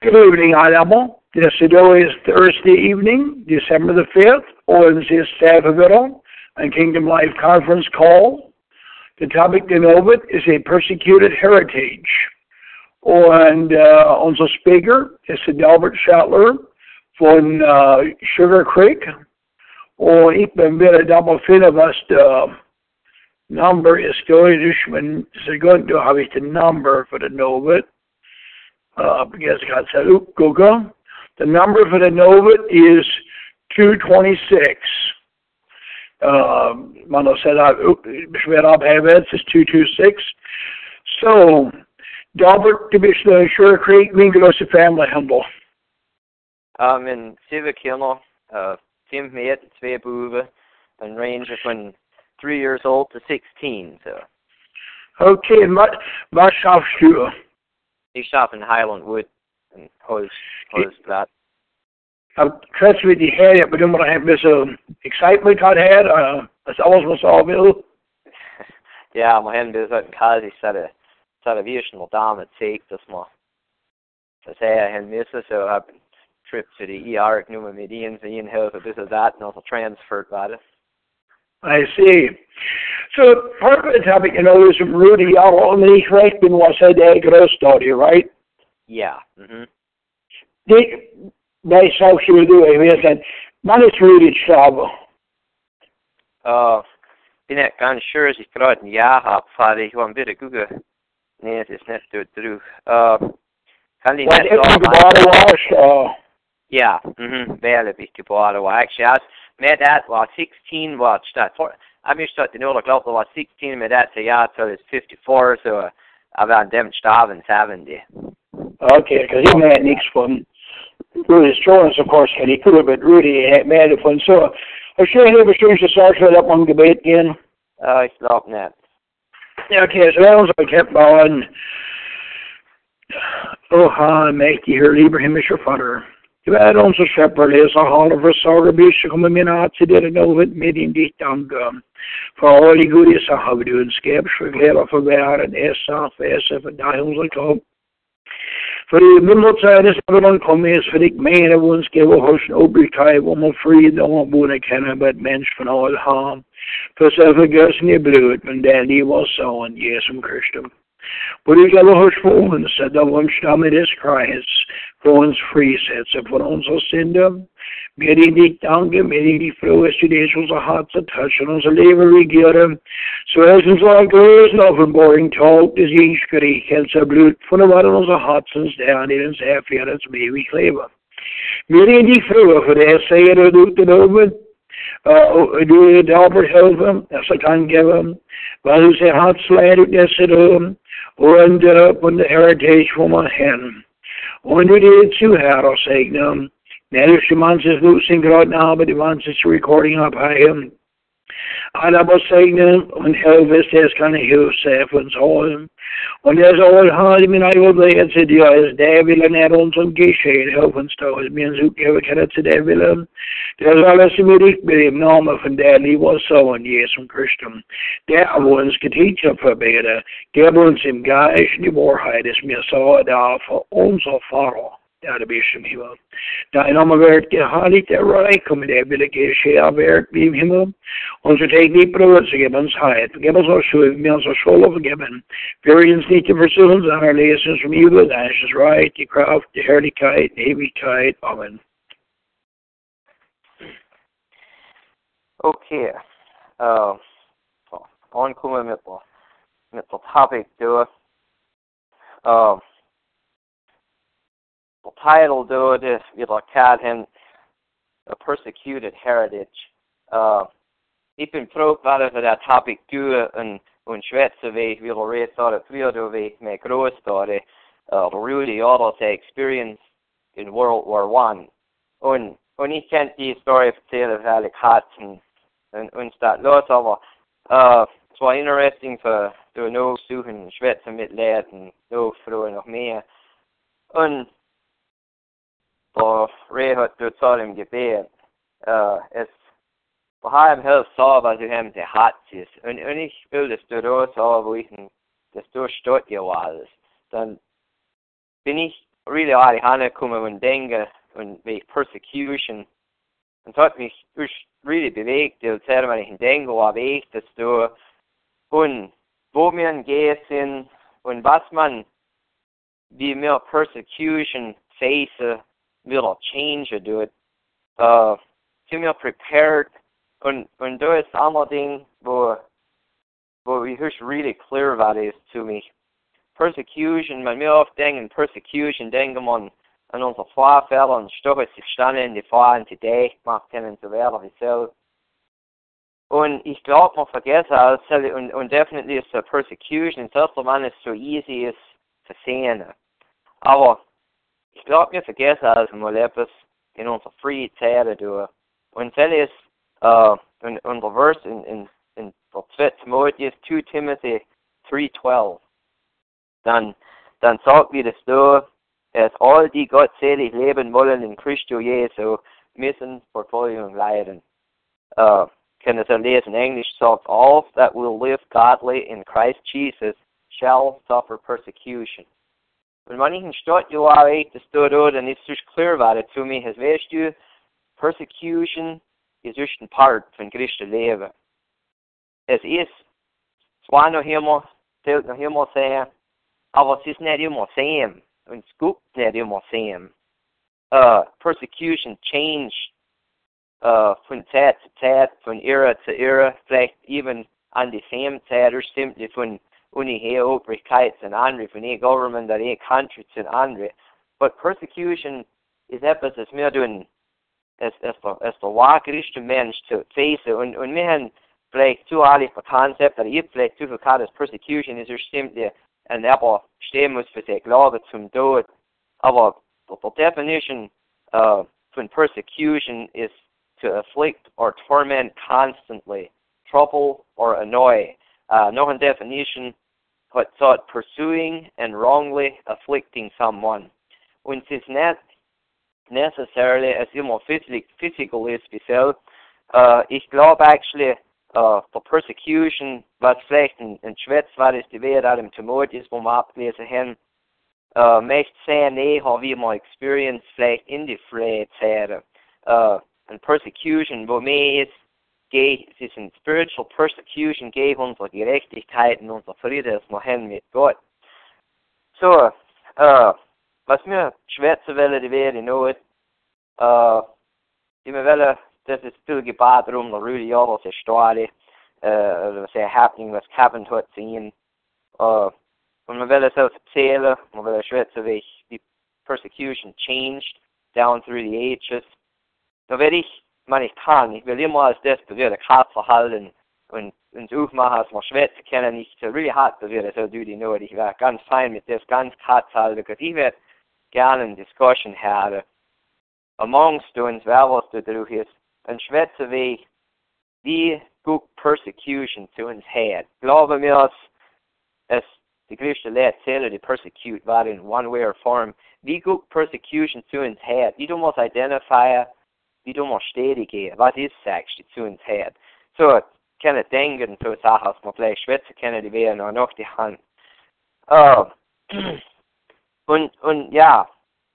Good evening, allemaal. Yesterday is Thursday evening, December the 5th, ons is Saterdag, a Kingdom Life Conference call. The topic genomen is a persecuted heritage. And uh, onze speaker is Delbert Schattler van uh, Sugar Creek. Och ik ben weer daarbij vinden was de number is going dus men ze going to have the number for the Novit. Uh, because God said, oop, go go. The number for the Novit is 226. Um, man har sett att besvär av huvudet is 226. So, bist uh, Sugar Creek, Mingelos family handle. Um, in Civic Hill, uh, Tim met twee boeven, and range from three years old to 16. So. Okay, and what, what schaffst Ich shop in Highland Wood and hos, hos that. I'm trust with die her, but then when I have this uh, excitement I had, uh, that's always was all will. ja, maar hen dus uit een kazi zette, zette vision wel dame take das mal. Så sagde jeg, han misser, så har trip to the ER nu med Ian, så Ian havde så this og that, and also transferred det. I see. So part of the topic, you know, is Rudy only räkning was said ägröstadie, right? Yeah. Mm-hmm. Det, nej, så skulle du är vet man är Rudy Schabo. Uh, bin jag ganz sure att jag tror ja har för jag har en bit Google. Nej, det är nästan ut Uh, kan ni nästan... What, wash, uh, Yeah, mm-hmm. väldigt mycket på det. Actually, med det var 16 var start. I'm just at the Nola Club var 16 my med er det så jag till 54 så jag var dem staven 70. Okay, because he made Nick's from Rudy's Jones, of course, and he could have been Rudy had made it from so. I'm sure he was sure to start that up on the debate again. Uh, I stopped that. Okay, so that was I kept on. Oh, ha, make you hear Ibrahim is your father. Som köper det så har de försager så kommer mina att det något med din ditt angång. För all i godis så har du en skep så hela för världen är så för för dig hon som. För i min motsägelse så har de kommit för dig mer av och hos en obrytaj om och frid om och borde känna med människa från all ham. För så för gösen i blod men det liv var så en Jesu Kristus. Said the one Stamidis Christ, for ons frisetse for onze synder. Med i ditt ange, med i ditt frøeste det som så hatt så touchen onze leven regeren. Så er som så grøs offenbaring talt des jinske rikelse blut, for det var onze hatsens der i den særfjerdens evig leve. Med i ditt frø, for det sier det ut over, uh, du er Albert Helven, altså kan give ham, hva du ser slær ut disse och ända upp under heritage från man hen. Och nu det är så här och sägna, när det är man som losing grad now, but det man som recording up här. Alla bara sägna, och helvetes kan från så. Och det är så har mina så det är det vill en är som geschehen helfen stå, es mir så geve kan det vill. Det är alla som är riktigt med namn från det liv och en Jesus Kristus. Det är vår ska teacha för bättre. Det är vår som geist i vårhet, es mir så där för ons och fara. Ja, det blir som himmel. Da en om vært gehaligt er reik, om det vil ikke skje av vært liv himmel. Og så tek ni prøver, så gib hans heit. Gib hans og sju, vi hans og skål og gib han. Fyrigens niet te verzoenen, dan er lesens from you, that is right, die kraft, die herrlichkeit, die ewigkeit. Amen. Okay. Uh, on kommer med på, med topic då. Uh, the title då det vi har kallat him a persecuted heritage. Uh, ich bin froh gerade för det topic du en en Schweizer vi vill resa det för då vi med gråstad uh, the experience in World War One. Und und ich kennt die Story erzählen väldigt hart und und und stat los aber uh, es war interesting du nå suchen Schweizer mit Leuten nå för noch mehr. Und och rehat du talim gebet. Uh, es på hem helst sa vad du hem till hattis. Och, och ni skulle stå då så av vilken det står stort jag var. Dann bin ich really ari hana kuma when denga when we persecution and thought me us really bewegt det ser man in dengo av echtes du und wo mir ein gesin und was man wie mir persecution face will change it uh to me prepared. Und und du ist allerdings wo wo we höchst really clear about is to me. Persecution man mir oft denken persecution denken man an unser Vorfälle und Stoche sich standen in die Fahren die Idee gemacht haben zu werden wie so und ich glaube man vergessen als und und definitely ist the persecution das man ist so easy ist zu sehen aber ich glaube mir vergessen als mal etwas in unserer Free Zeit tun und das ist uh, in, in the verse in, in, in the 2 Timotheus 2 Timothy 3.12, dann, dann sagt wie das da, dass all die gottselig leben wollen in Christo Jesu müssen Verfolgung leiden. Uh, kann das lesen Englisch sagt, all that will live godly in Christ Jesus shall suffer persecution. Wenn man nicht in Stadt Joare, das da, dann ist es klar, was zu mir, has weißt du, persecution is just en part van Kristi leven. Es is zwaar nog helemaal, stil nog helemaal zeggen, aber es is net helemaal same. En scoop net helemaal same. Uh, persecution change uh, von Zeit zu Zeit, von Ära zu Ära, vielleicht even an die same Zeit, oder simply von Heerobrigkeit zu andere, von einer Government einer Country zu andere. But persecution is etwas, das wir tun as as the as the wakriste Mensch zu face und und wir haben vielleicht zu alle für Konzept oder ihr vielleicht zu viel als Persecution ist stimmt der und aber stehen muss für der Glaube zum Tod aber the definition uh, von persecution is to afflict or torment constantly trouble or annoy uh, noch eine definition hat sagt pursuing and wrongly afflicting someone es ist nicht necessarily as physically physical is speciell. Uh, ich glaube actually uh, for persecution, was vielleicht in, in Schweiz war das die Wert im Timotheus, wo wir abgelesen haben, uh, möchte sehr näher wie mal experience vielleicht in die Freizeit. Uh, and persecution, wo mehr ist, es ist ein spiritual persecution gegen unsere Gerechtigkeit und unser Friede, das wir haben mit Gott. So, uh, was mir schwer zu wählen, die wäre nur, uh, die mir wählen, das ist viel gebat rum, der Rudi Jobber, se Story, uh, was er happening, was Kevin hat sehen, uh, und man will es auch erzählen, man will schwer zu wie die persecution changed down through the ages. Da werde ich, man ich kann, ich will immer als das bewirren, Kraft verhalten und und aufmachen, als man schwer zu kennen, nicht so really hart bewirren, so du die nur, ich wäre ganz fein mit das, ganz hart halten, because ich werde gerne eine Diskussion haben. Amongst uns, wer was du drauf ist, und schwätze wie, gut Persecution zu uns hat. Glaube mir, es, die größte Lehrzähler, die persecute war in one way or form, wie gut Persecution zu uns hat. Wie du musst identifieren, wie du musst stetig gehen, was ist Sex, die zu uns hat. So, denken, man die wären noch die Hand. Oh. Und, und ja,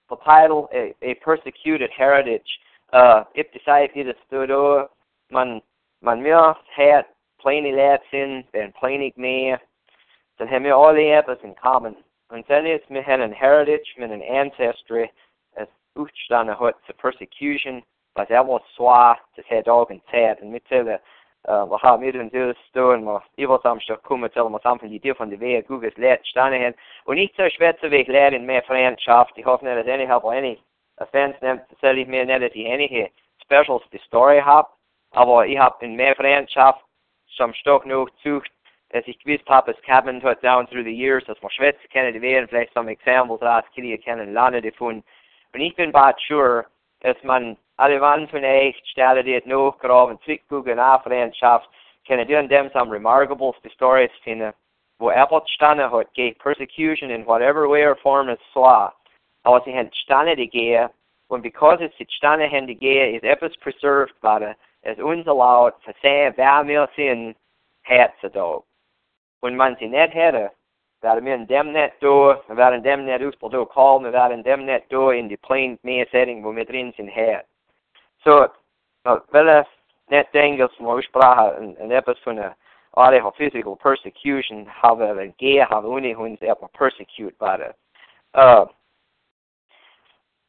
the a, a persecuted heritage. Uh, if säger till det då, man, man mer hat plenty lärt sin, ben plenty med, så har vi alla etwas in common. Und sen ist wir haben ein heritage, mit an ancestry, as utstande hat zur persecution, was er was swar, das hat auch in Zeit, und mit der we gaan midden in storen, maar iemand samstag komen til om samtidig die deel van de weg Google's leert staan hen. Und nicht so schwer zu weg lernen mehr Freundschaft. Ich hoffe nicht, dass any help any offense nimmt, soll ich mir nicht, dass ich einige Specials die Story hab, aber ich hab in mehr Freundschaft zum Stock noch zucht, dass ich gewusst habe, es Cabin hat down through the years, dass man Schwätze kennen, die wären vielleicht some examples, als Kinder kennen, lernen davon. Und ich bin bad sure, dass man alle van van echt stellen die nog graven, zwickboeken afreenschaft, kunnen doen dem some remarkable stories vinden, wo Apple standen hat, gegen persecution in whatever way or form es war. Aber sie haben standen die gehe, und because es sie standen haben die gehe, ist etwas preserved worden, es uns erlaubt, zu sehen, wer wir sind, hat sie da. Wenn man sie nicht hätte, werden wir in dem net da, wir werden dem ut på då call, wir werden dem net da in die plain meeting, wo wir drin sind her. Så, wel net denken som vi sprache en, en etwas von der alle har physical persecution, har en ge, har uni hun er på persecute bare. Uh,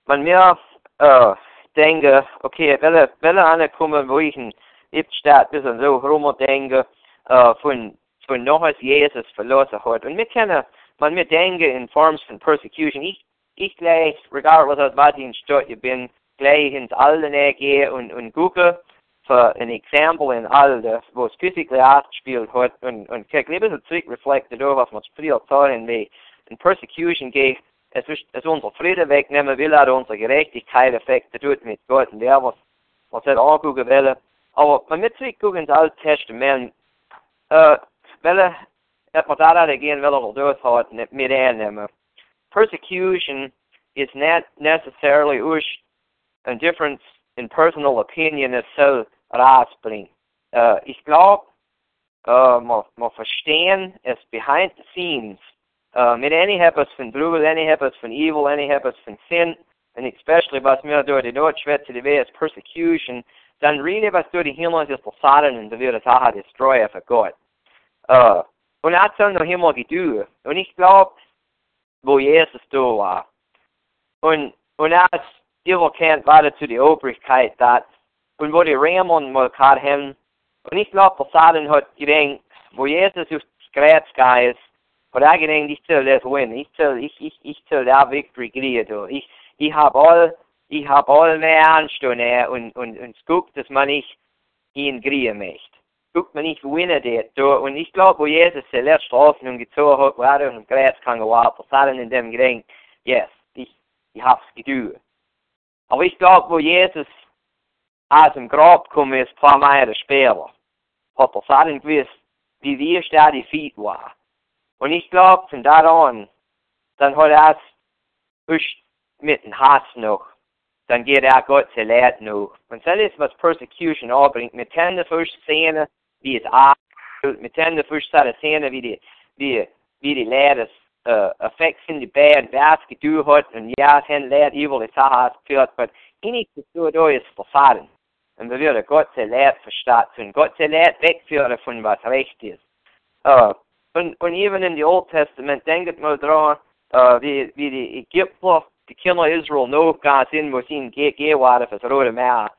men mer uh, denke, okay, welle, welle alle kommen, wo ich in Ipstadt bis und so rum denke, uh, von von noch als Jesus verlassen hat. Und wir kennen, man wir denken in Forms von Persecution. Ich, ich gleich, regardless of was ich in Stadt ich bin, gleich ins Alle gehe und, und gucke für ein Exempel in Alde, wo es physically ausgespielt hat und, und kijk, lieber so zurück reflektiert auf, was man viel tun wie in Persecution geht, es ist, es unser Frieden wegnehmen will, er unsere Gerechtigkeit effekte tut mit Gott und der, was, was er angucken will. Aber wenn wir zurückgucken ins Alte Testament, äh, Welle, at man daar again wel al doorhouden met aannemen. Persecution is not necessarily ush a difference in personal opinion is so raspeln. Uh, ich glaube, uh, man, verstehen es behind the scenes. Uh, mit any etwas von any etwas von evil, any etwas von sin, and especially was mir durch die Notschwätze, die wäre persecution, dann rede was durch die Himmel ist Versagen und wird es auch destroyer für Gott. Uh, und hat dann noch immer gedauert. Und ich glaube, wo Jesus da war. Und, und er hat überkennt weiter zu der Obrigkeit, dass, und wo die Raymond mal gerade haben, und ich glaube, der Satan hat gedacht, wo Jesus Kreuz gegangen ist, hat er gedacht, ich soll das gewinnen, ich soll, ich, ich, ich soll der Victory kriegen, ich, ich habe all, ich habe all mehr Anstände und, und, und es guckt, dass man nicht ihn kriegen möchte guckt man nicht gewinnen dort. So, und ich glaube, wo Jesus die letzte Hoffnung gezogen hat, war er im Kreuz kann gewartet, Satan in dem gedenkt, yes, ich, ich hab's getan. Aber ich glaube, wo Jesus aus dem Grab gekommen ist, zwei Meile später, hat der Satan gewusst, wie wir da die Feet war. Und ich glaube, von da an, dann hat er es mit dem Hass noch dann geht er Gott zu Leid noch. Und das ist, was Persecution anbringt. Wir kennen das erst sehen, wie es aanvoelt. Meteen de first starten zien wie die, wie, wie die leiders Äh, uh, effects in the bad basket do hurt and yes and let evil is a has field but any to do it is for fadden and the real God say let for start to and God say let back for the fun was recht is uh äh, und und even in the old testament denkt mo dra uh äh, wie wie die ägypter die kinder israel no god in was in ge ge war das rote meer.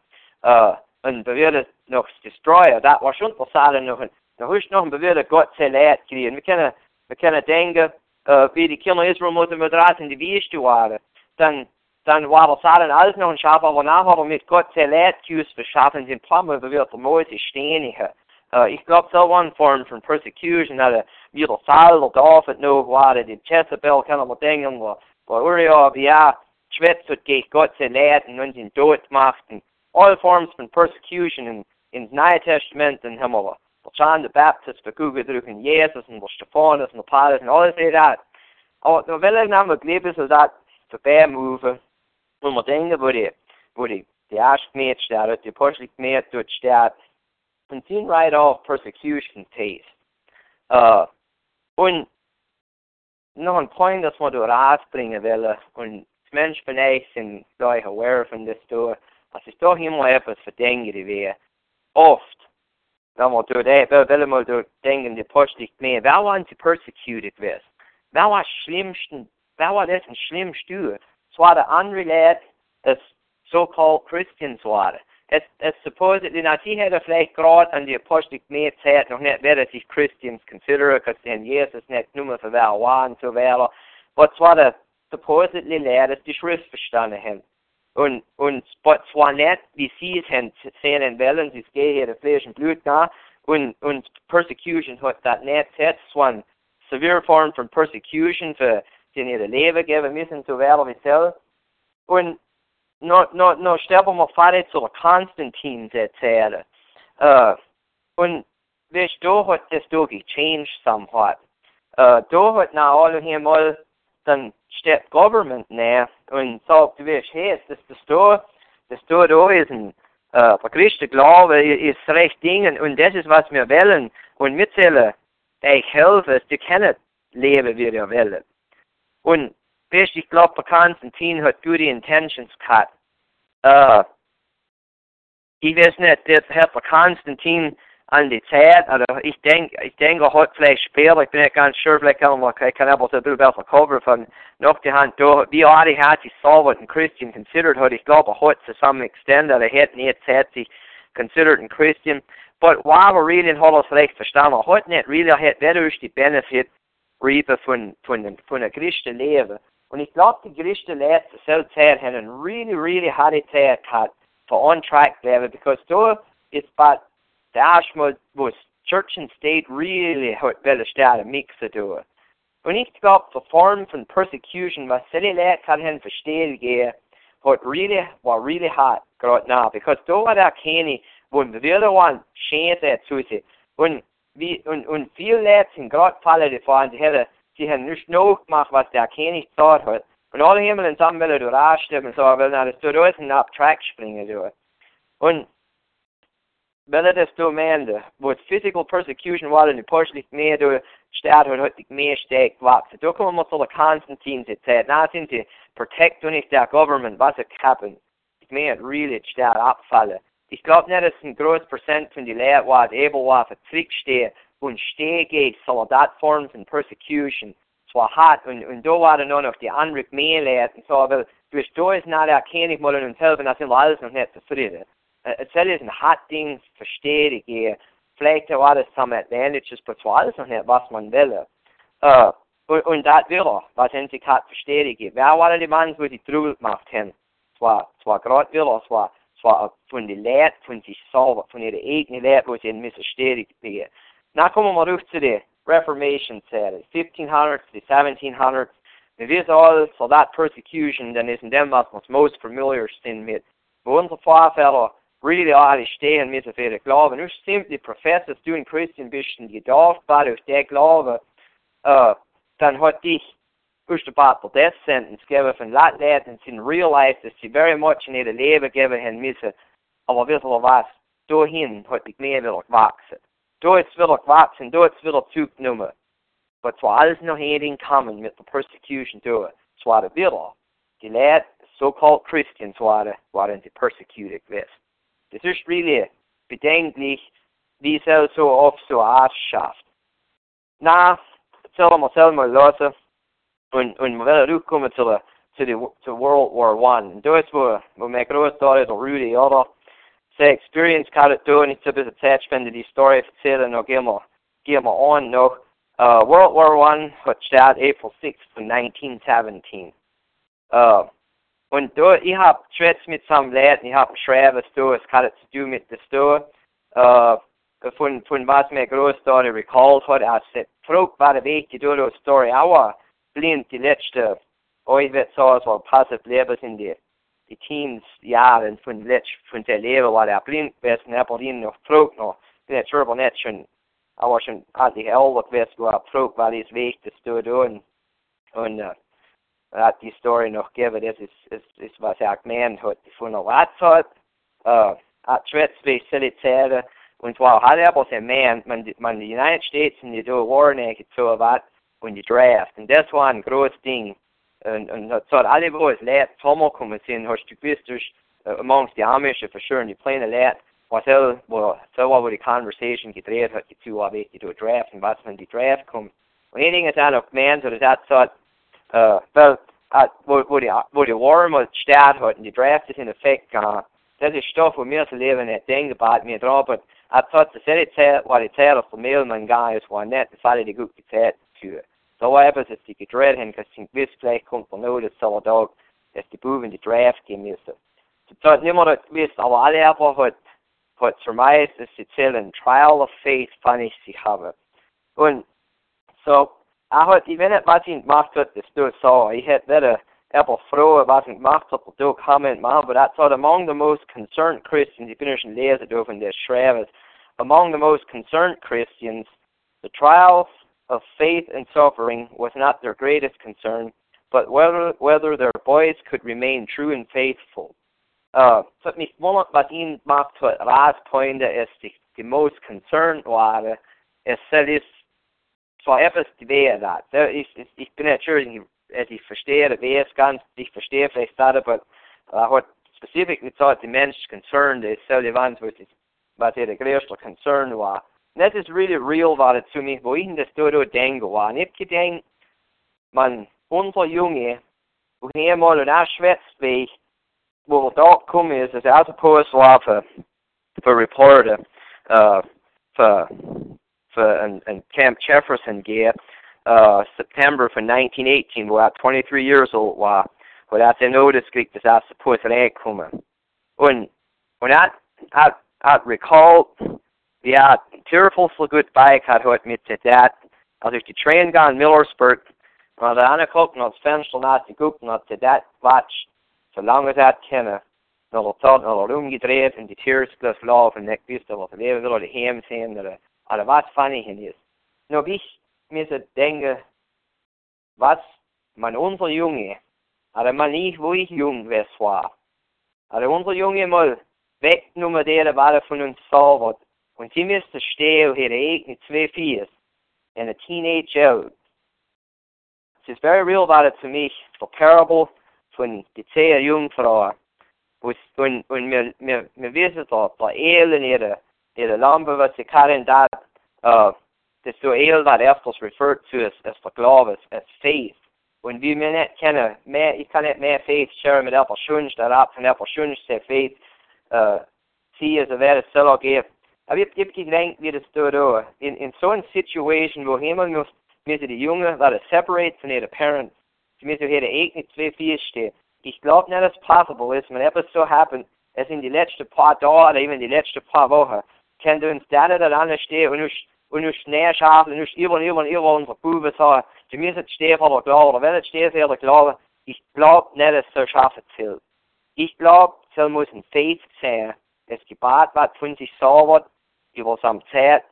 Uh und der wird noch destroyer that was schon vor sagen noch der hus noch bewirde got zelat kriegen. Wir kennen wir kennen denken Äh, wie die Kinder Israel müssen wir draht in die Wieste waren, dann dann war das allen alles noch ein Schaf, aber nachher mit Gott zerlehrt, Jus verschaffen sind Plamme, wir wird der Mäuse stehen hier. Uh, ich glaube, so one form from persecution, that wir das alle darf auf know what it in Jezebel kann man denken, wo wir ja, wie ja, schwätzt und geht Gott zerlehrt und uns ihn tot macht, and all forms von persecution in, in Neue Testament und Himmel. Helemaal John the Baptist verkugen durch in Jesus en Stefanus en Paulus en alles dat. Aber nu wil ik namelijk leven zo dat voorbij moven, wo man denken, wo die, wo die, die erste Gemeente staat, die Apostel Gemeente dort staat, and seen right off persecution taste. Uh, und noch ein Point, das man dort rausbringen will, und Mensch bin ich, sind gleich aware von das als ich doch immer etwas verdenke, wäre, oft, man då det, väldigt man då denken det positivt med, vad var inte persecuted vid? Vad var schlimmsten, vad var det som schlimmst du? Så var det anrelat as so-called Christians var det. Es, es supposedly, när de hade vielleicht grad an die Apostel med sagt noch nicht wer sich Christians consider, because den Jesus nicht nummer för vad var och så vidare. Men så var det supposedly lärdes die Schrift verstanden haben. Und, und zwar nicht, wie sie es haben sehen wollen, sie gehen hier Fleisch und Blut da, und, und Persecution hat das nicht jetzt, es war eine severe Form von Persecution für die ihre Leben geben müssen, so werden wie selbst. Und noch, noch, noch sterben wir Vater zu Konstantin erzählen. Uh, und weißt du, hat das da gechanged somewhat. Uh, da hat nach allem hier mal dann steht Government näher und sagt, du weißt, hey, das, das da, das da, ist ein äh, verchristlicher Glaube, ist recht Dingen und das ist, was wir wollen. Und wir zählen euch helfen, die kennen, leben wie er will. Und ich glaube, Konstantin hat gute Intentions gehabt. Äh, ich weiß nicht, das hat Konstantin an die Zeit, also ich denke, ich denke heute vielleicht später, ich bin nicht ganz sure, vielleicht kann man, ich kann aber so ein bisschen besser cover von noch die Hand, da, wie Adi hat sich Salvat ein Christian considered hat, ich glaube heute to some extent, oder hätten jetzt hat sich considered ein Christian, but while we're reading hat es recht verstanden, heute nicht really hat dadurch die Benefit Reaper von, von, von der Christen leben. Und ich glaube, die Christen Leute zur selben Zeit haben eine really, really harte Zeit gehabt, für on track leben, because da ist bald Dashma was church and state really hat väl stället mixa då. Och nicht glaub för form från persecution var så lätt kan hen förstå ge what really var really hot grot now because då var det Kenny when the other one chance at så sig. Und vi und und viel lätt sin grot faller det för att hela sie haben nicht noch gemacht was der Kenny thought hat. Und alle Himmel zusammen will du raststimmen so will na das du ist ein Abtrack springen du. Und Belledes domeinde, wordt physical persecution waar in meer door staat hat ik meer sterk wachsen. Da kommen wir zu der Konstantin die protect nicht der government, was er kappen. Ich mehr really staat abfallen. Ich glaube nicht, dass ein großes Prozent von die Leute war, able war, für Trick stehen und stehen gegen Soldatformen von persecution. Zwar hart und, und da waren nur noch die andere mehr Leute und so, aber durch da ist nicht erkennlich mal und selber, das sind alles noch nicht zufrieden. Het is een hot ding verstehen. Vielleicht war das some advantages, aber zwar alles noch nicht, was man will. Uh, und, und das will er, was er sich hat verstehen. Wer waren die Mann, die die Trubel gemacht haben? Zwar, zwar gerade will er, zwar, zwar von den Leuten, von sich selber, von ihren eigenen Leuten, wo sie in Misserstehung gehen. Na kommen wir mal zu der Reformation Zeit, 1500s, die 1700s. Wir wissen all, so that persecution, dann ist in dem, was uns most familiar sind mit. Wo unsere Vorväter really alle stehen müssen für den Glauben. Nicht simply Professors du in Christian bist und gedacht war auf der Glaube, uh, dann hat dich first about the death sentence gegeben von Leuten und sie realized, dass sie very much in ihr Leben geben haben müssen, aber wissen wir was, dahin hat dich mehr wieder gewachsen. Da ist wieder gewachsen, da ist wieder zugenommen. Aber zwar alles noch in kommen mit der Persecution durch. Zwar der wieder, die Leute, so-called Christians waren, waren die persecuted gewesen. Das ist really bedenklich, wie es so oft so ausschaut. Na, sollen wir selber lassen und, und wir werden zurückkommen zu der zu, die, zu World War One. Und da ist, wo, mein Großvater, der Rudi, oder, seine Experience gehabt da und ich so ein Zeit spende, die Story erzählen, noch gehen wir, gehen wir an noch. Uh, World War One hat statt April 6 von 1917. Uh, und da, ich habe schwätzt mit so einem Leuten, ich habe schreiben, da, es hat zu tun mit der Store, äh, von, von was mir Großvater recalled hat, er sagt, fragt, war der Weg, die du die Story, aber blind die letzte, ich wird so, so passiv leben in die, die Teens Jahre von, letzt, von der Leben, war der blind gewesen, er hat ihn noch fragt noch, bin jetzt selber nicht schon, aber schon, hat die Älter gewesen, wo er fragt, weil ich Weg, das du, und, und, uh, att die story nog givet is, is, is, is vad jag men hat von der hat, uh, att Schweiz facilitera und zwar hat er aber man, man, man die United States und die war nicht so was und die Draft? Und das war ein großes Ding und, und so hat alle wo es leert zusammenkommen sind, hast du gewusst, durch, uh, amongst die Amische für sure, die Pläne leert, was so, wo, so wo die Conversation gedreht hat, die zu, aber die Draft und was wenn die Draft kommt. Und ein Ding ist auch noch gemeint, so dass das so uh, at, hvor, hvor, de, hvor de warme stad hat und die draftet in effekt gegangen. Das ist Stoff, wo wir zu leben nicht denken, bei mir drauf, aber at tot de serie tijd, waar die tijd of de mail man guy is, waar net, de vader die goed gezet für. So etwas, dass die gedreht haben, dass sie gewiss vielleicht kommt von nur, dass so Tag, dass die Buben die Draft gehen müssen. So tot niemand hat gewiss, aber alle einfach hat, hat vermeist, dass sie zählen Trial of Faith, fand ich sie haben. Und so, jeg har i vennet var sin marked det stod så I had that a apple throw about in marked up do comment man but that's among the most concerned Christians. You finish in layers over in their shravas. Among the most concerned Christians the trials of faith and suffering was not their greatest concern but whether whether their boys could remain true and faithful. Uh at mich was ihnen macht Ras pointe die, die most concerned waren es zwar etwas gewährt hat. Ich, ich, ich bin natürlich, ich verstehe, der weiß ganz, ich verstehe vielleicht das, aber uh, what specifically thought the men's concerned is so the with it, but the greatest concern was. Er er, and that is really real vad det som hvor ikke det stod og dengo var. And ikke den, man, unser Junge, er. og her mål og der svætst ved, hvor der kommer is, is altså på at svare for, for reporter, uh, for, en Camp Jefferson gear, uh, September for 1918, hvor jeg 23 years old var, hvor jeg til notice gik det altså på at komme. Und, und at, at, at recall, ja, tearful så godt bike had mit til det, altså til train gone Millersburg, og der andre kokken og fængsel nat til gukken og til det watch, så langt as at kende, når der tager, når der umgedrevet, en de tearsglas lov, en nek vidste, hvor det lever og det hem sen, eller, eller hvad funny is. Når vi med at denke, was man unser Junge, eller man nicht wo ich jung wes war. Eller unser Junge mal weg nummer der var von uns sauber. Und sie müsste stehen hier eigen zwei Fies and a teenage out. Es ist very real it to me, the parable von die zwei Jungfrauen. Und, und wir, wir, wir wissen doch, der Elen ihre, ihre Lampe, was sie kann, da, uh, das so El that referred to as, as Glaube, as, as faith. Wie wir nicht kennen, mehr, ich kann nicht mehr faith mit etwas Schönes, der ab von etwas Schönes der faith, uh, sie ist, wer es soll geben. Aber ich habe gedacht, wie das dort auch. In, in einer Situation, wo jemand muss, müssen die Jungen, is separate von ihren Parents, sie müssen hier eigene zwei Vier stehen. Ich glaube nicht, dass es possible ist, wenn etwas so happen, als in die letzten paar Tage oder even die letzten paar Wochen, kann du uns da nicht an stehen und nicht und nu snärschaft und nu über über über unsere Buben sagen, du müssen stehen vor der Glaube, wenn es steht vor der Glaube, ich glaube nicht, dass es so schaffen will. Ich glaube, es muss ein Faith sein, das Gebet wird von sich sauber, über seine Zeit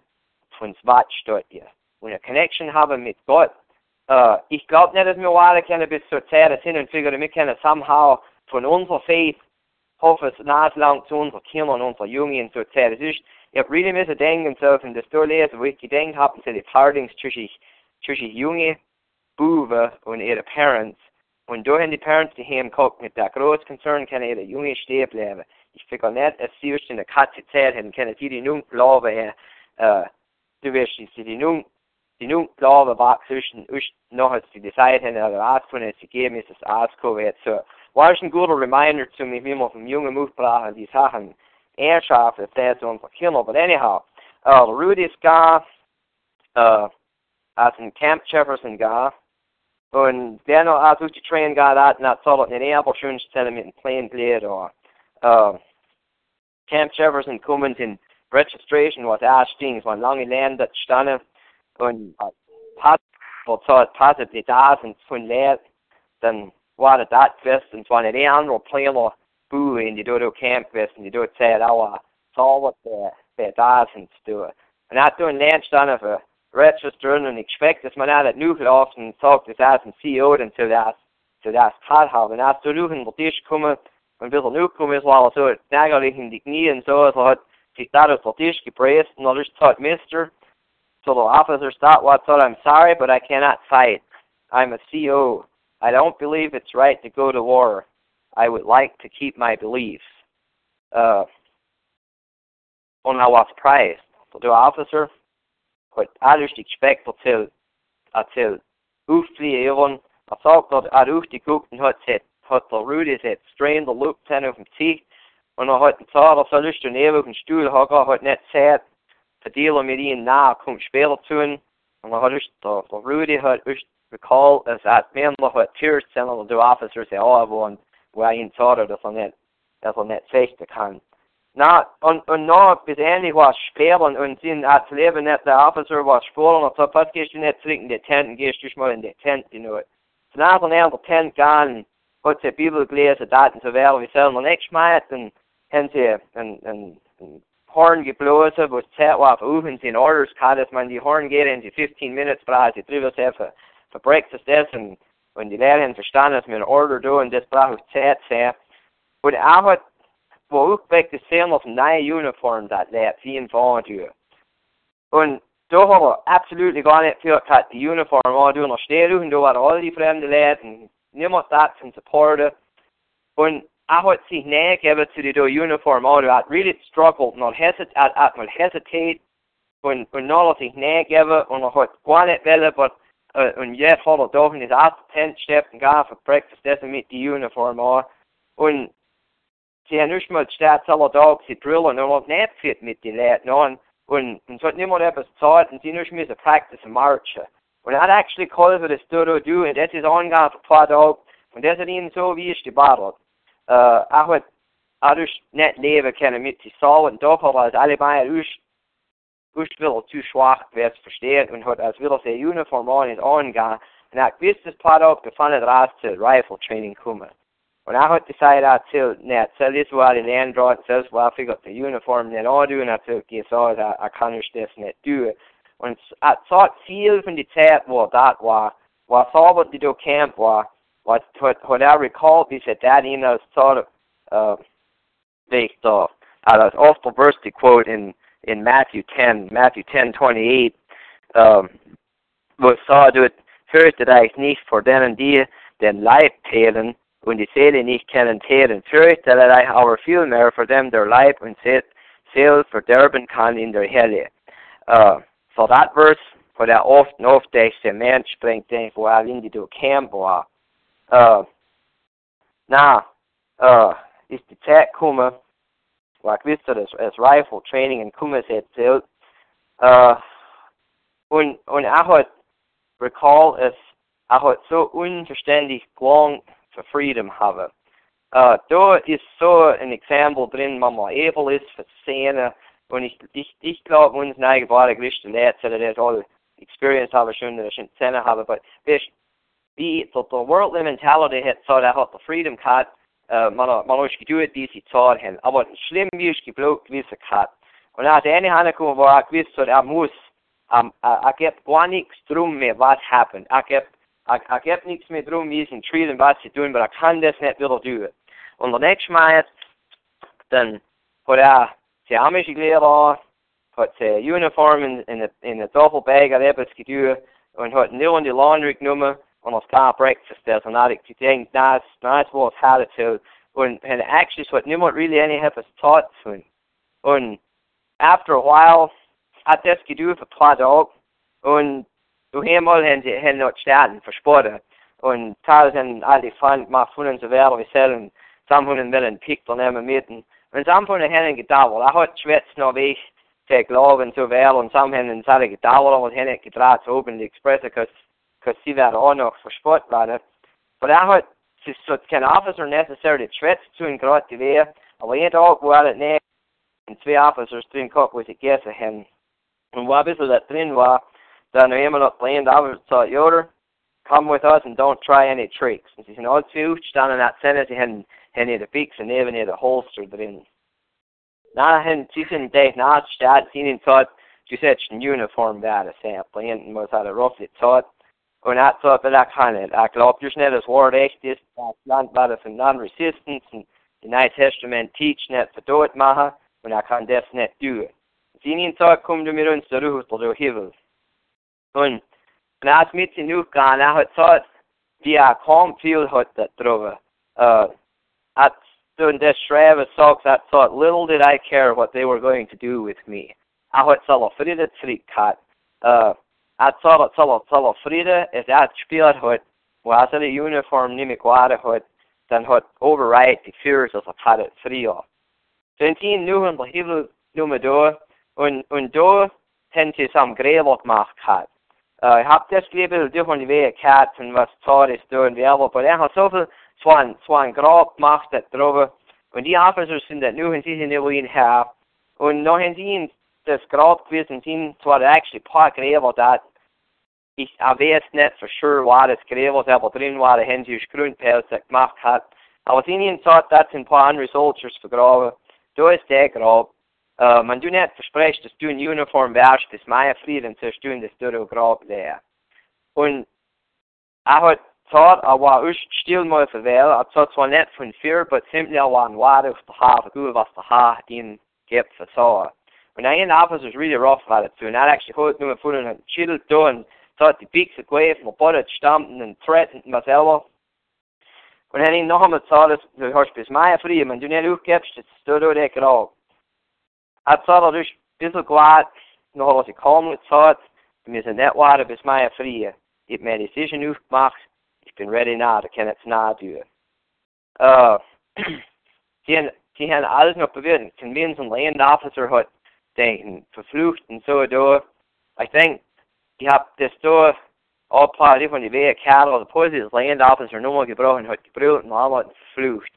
von Swat steht hier. Und eine Connection haben mit Gott. Uh, ich glaube nicht, dass wir alle können bis zur Zeit hin und figure, wir können somehow von unserer Faith hoffen, es lang zu unseren Kindern und unseren Jungen. Es ist ich habe really müssen denken, so von der Story, wo ich gedacht habe, zu den Partings zwischen, zwischen junge Buben und ihre Parents. Und da haben die Parents die haben geguckt, mit der großen Konzern können ihre Junge stehen bleiben. Ich finde nicht, dass sie in der Katze Zeit haben, können die die nun glauben, äh, du wirst die, die nun, die nun glauben, was zwischen, noch als sie die Zeit haben, oder was von sie geben, ist das ausgekommen wird. So, war ein guter Reminder zu mir, wie man vom jungen Mutbrach die Sachen airshaft if that's on for Kimmel. But anyhow, uh, Rudy's guy, uh, als ein Camp Jefferson guy, und der noch als ich train guy that not soll in den Appelschön stellen mit einem plain blade or uh, Camp Jefferson kommt in Registration was Ashtings, one lange Land dat standen und uh, pass, wo zahlt passet die da sind von leer, dann war das das fest und zwar nicht andere Pläne boo in die dodo campus and die do säger sa vad det det dagen do. And att då en länsdan av a registrun and expect att man att nu often talk this as and CEO den till det till det har har men att då nu vad det kommer man vill nu kommer så alla så nägar liksom de knien så så att där så det ska press och just thought mister so the officer stopped what thought I'm sorry but I cannot fight. I'm a CEO I don't believe it's right to go to war. I would like to keep my beliefs. Uh, och när was price, då du officer, på ett alldeles expect till att till ufli ögon, att saker att ufti kukten har sett, har det rudigt sett, strain the loop ten of tea, och när har tar och så lust du ner och en stol har har net sett, fördela med in när kom spela tun, och när har lust då rudigt har just recall as at men look at tears and all officers say oh I've won well in thought of us on it that on that face to can not on on not be any was sperren and sind at leben net the officer was full on the fuck is net thinking the tent and gets just more in the tent you know it. So now now the tent gone what the people glare at that and so well we sell the next mate and hence here and and horn get blow out set off of in orders cut as man the horn get in the 15 minutes but I the driver said for breakfast essen wenn die Lehrerin verstanden dass wir ein Order do und das braucht Zeit sehr. Und aber wo ich weg das sehen auf neue Uniform das lehrt, wie in Vortür. Und då har det absolut gar nicht für die uniform og du noch stedet, du var alle die fremde lad, og niemand dat som supporte. Und I would see nag ever to the uniform order at really struggled, not hesitate, at, at not hesitate, when, when not sich nag ever, und noch hat gar nicht welle, but, uh, und jetzt hat er doch in das erste Tent steppt und gar für Breakfast, das mit die Uniform auch. Und sie haben nicht mal statt alle Tag, sie drillen, und auch nicht fit mit den Leuten, und, und, und so hat niemand etwas Zeit, und sie nicht müssen practice marchen. Und er hat actually for das to do, und das ist angegangen für zwei Tage, und das hat ihnen so wie ist gebattelt. Uh, ich hat alles nicht leben können mit sich so, und doch hat er als alle beide us, us will zu schwach, wer es und hat als will seine Uniform an und angegangen, er und er hat er er gewiss das Tage gefunden, raus zu Rifle Training kommen. Und er hat gesagt, er til, net, det var det landråd, så var jeg fik op til uniform, net og du, og jeg til, så at jeg kan ikke det net du. Und at så viel von die Zeit, wo das war, var så, hvad det do camp var, what what what I recall is that äh, that in a sort of uh based off out of awful verse to quote in in Matthew ten, Matthew ten twenty eight, um was saw du hörte da ich nicht vor denen die den Leib teilen und die Seele nicht kennen teilen, fürchte da ich aber viel mehr für them their Leib und Seele verderben kann in der Hölle. Uh, so that verse, for that oft und oft der Mensch bringt, denk, wo er in die du war, uh, now, uh, is die Zeit gekommen, wo ich wusste, dass als Rifle Training in Kummes erzählt, uh, und, und er hat recall, es, er hat so unverständlich lang für Freedom haben. Uh, da ist so ein Exempel drin, man mal able ist für Szene, und ich, ich, ich glaube, uns neige war der größte Lehrer, der das alle Experience habe schon, der schon Szene habe, aber die the, the worldly mentality het så der hat the freedom kat uh, man man os gedoet die sie tar hen aber schlimm wie ich geblokt wie se kat und hat eine hanne kommen wo er gewiss so er muss er, er gibt gar nichts drum mehr was happened. Gibt er, er gibt nichts mehr drum wie sie treaten was sie tun aber er kann das nicht wieder tun. Und der nächste Mal jetzt dann hat er sie haben mich gelehrt hat sie Uniform in, in, in der Doppelbag hat etwas getan und hat nur in die Laundry genommen on ons car breakfast there's an addict. You think nice nice was had to and and actually what niemand really any have us taught to and after a while at das gedu für paar Tag und du hemol hen hen not starten für Sporte und tausend all die fand mal von so werden wir sellen sam von den willen pickt und nehmen mitten und sam von der hen gedauert er hat schwätz noch weg der glauben so wer und sam hen in sage gedauert und hen gedraht oben die express because because that auch noch für Sportler. Aber er hat sich so kein Officer necessarily threats zu ihm gerade gewesen, aber jeden Tag war er nicht und zwei Officers drin gehabt, wo sie gegessen haben. Und ein bisschen da drin war, dann haben wir noch gelernt, aber gesagt, Yoder, come with us and don't try any tricks. Und sie sind all zwei standen in der Szene, sie haben, haben ihre Picks und eben ihre Holster drin. Nachher, sie sind da nachgestellt, sie haben gesagt, du ein Uniform da, das ist ja, hinten muss er roughly gesagt, und er hat so vielleicht kann er glaubt just nicht das Wort echt das Land war das in Non-Resistance und die Neue Testament teach nicht für dort machen und er kann das nicht tun. Sie in Tag kommt er mit uns zurück oder Himmel. Und er hat mit in gegangen, er hat gesagt, wie er kaum viel hat da drüber. Uh, hat so in das Schreiben sagt, er thought, little did I care what they were going to do with me. Er hat so eine Friede zurückgehabt. Uh, at sala sala sala frida is at speelt hut was er uniform ni me kwade hut dan hut override the fears of a padet frio. Sentin nu hun behivel nu me do und und do hen til sam grevot macht hat. Uh, ich hab das Leben durch die Wege gehabt und was Zeit ist da und wer aber er hat so viel so ein so ein Grab gemacht da drüber und die Officers sind da nur in sie nicht wohin her und noch in sie das Grab gewesen sind zwar actually paar Gräber da ich weiß nicht for sure was das Gräber ist, aber drin war der Händisch Grundpelz gemacht hat. Aber in ihnen sagt, das sind ein paar andere Soldiers vergraben. Da ist der Grab. Uh, man du nicht verspricht, dass du in Uniform wärst, bis Mai Frieden zu tun, dass du der Grab leer. Und er hat gesagt, er war echt still mal für Wähl, er hat zwar nicht von vier, aber simply er war ein Wade auf der Haare, was der Haar ihnen gibt so. When I officer was really rough at it, so not actually holding no foot and chilled doing thought the away from my butt stamping and threatening myself. When any nog met sa det, du hörs bis mig fri, men du när du uppgäpst, det stod det ikke av. Att sa det dus bissel glad, nu har jag kalm sa det, mir sind net water bis mig fri. Ich mir decision aufgemacht, ich bin ready now, da kann jetzt nah du. Uh, die, die haben alles noch bewirkt, convince ein land officer hat denken, verflucht so da. I think die hab das da all part von die Wehe Cattle, the Poise land officer nur gebrochen hat gebrüllt und alle verflucht.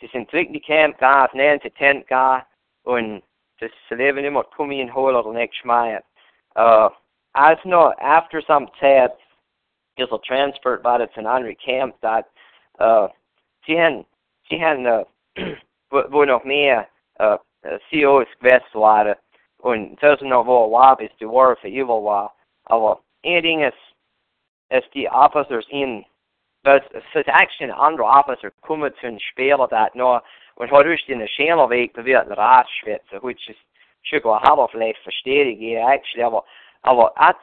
Sie sind zurück in die Camp gegangen, nein zu Tent gegangen und das Leben immer kommen in holen oder nicht schmeißen. Uh, as no after some Zeit is a transferred by the andere Camp that uh, sie haben, sie haben uh, wo, wo noch mehr uh, Gewesen waren und das noch wo war bis die War für Evil war. Aber ein Ding ist, ist die Officers in but es ist actually ein anderer Officer kommen zu einem Spieler, dat nur und hat durch den Schälerweg bewirkt ein Radschwitze, which is schon ein halber vielleicht verstehe ich actually, aber aber er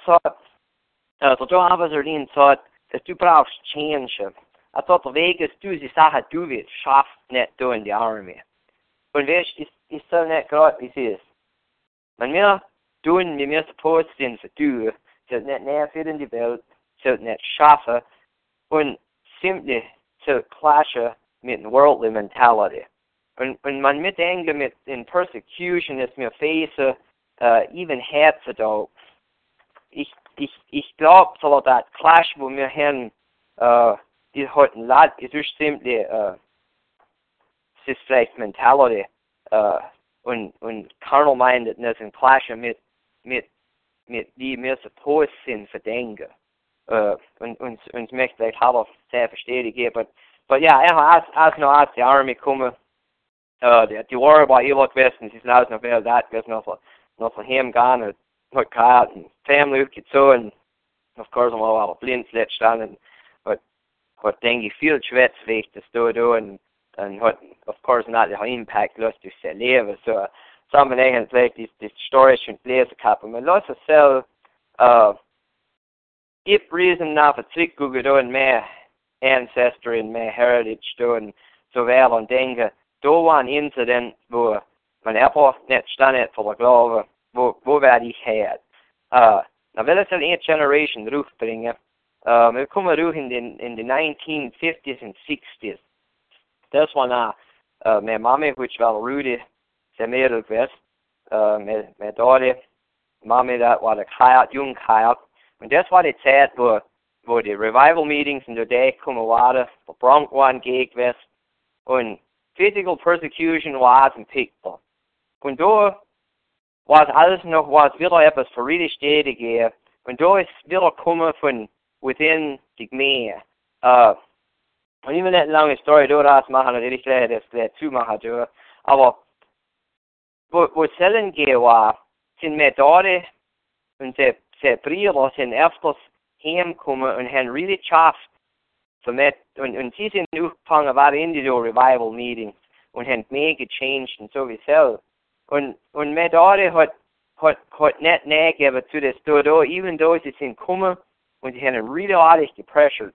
äh, der Joe Officer den sagt, dass du brauchst Change. Der Weg ist, du die Sache, du wirst schafft nicht du in die Armee. Und weißt, ist, ist so nicht gerade, wie sie ist. Wenn wir tun, wie wir supposed sind zu tun, sollte nicht näher für die Welt, sollte nicht schaffen und simply zu clashen mit der worldly mentality. Und, und man mitdenkt mit in persecution ist mir face uh, even herzog. Ich, ich, ich glaube, so that clash, wo wir haben, uh, die heute Lad, ist simply, uh, ist vielleicht mentality, uh, und, und carnal-mindedness und clashen mit, mit, mit die mir supposed sind für Denken. Uh, und, und, und möchte vielleicht halber sehr verstehen, but, but yeah, als, als noch als die Army kommen, uh, die war bei ihr gewesen, sie ist noch noch wer dat gewesen, noch, noch von ihm gegangen, und hat gehabt, und Family aufgezogen, of course, I'm all blind standen, but, hat, denke ich, viel Schwätzweg, das da, da, und, und hat, of course, not the impact los durch sein Leben, so, sammanhängen vielleicht die, die Story schon lesen gehabt, und man lässt es selber, uh, if reason now for gucken, da, in mehr ancestry and mehr heritage, und so vel und denke, da war ein Incident, wo man stand für der Glaube, wo, wo werde ich her? Uh, na will es eine Generation rufbringen. Uh, wir kommen durch in in den 1950s and 60s. Das war na, uh, meine Mami, which war Rudy, sehr mehr gewesen, uh, meine, meine Tochter, Mami, das war der Kajak, jung Kajak. Und das war die Zeit, wo, wo die Revival Meetings in der Day kommen waren, wo Bronk waren gegen und physical persecution was in people. Und da was alles noch, was wieder etwas für richtig stetig geht. Und da ist wieder kommen von within die Gemeinde. Uh, und ich will nicht eine lange Story daraus machen, dass ich gleich das gleich zumachen tue. Aber wo, wo es selten geht war, sind mir dort und die Brüder sind öfters heimgekommen und haben really geschafft, und, und sie sind aufgefangen, waren in die Revival Meetings und haben mehr gechanged und so wie selbst. Und, und mit Ade hat, hat, hat nicht nachgegeben zu das da, even though sie sind gekommen und sie haben really artig gepressured,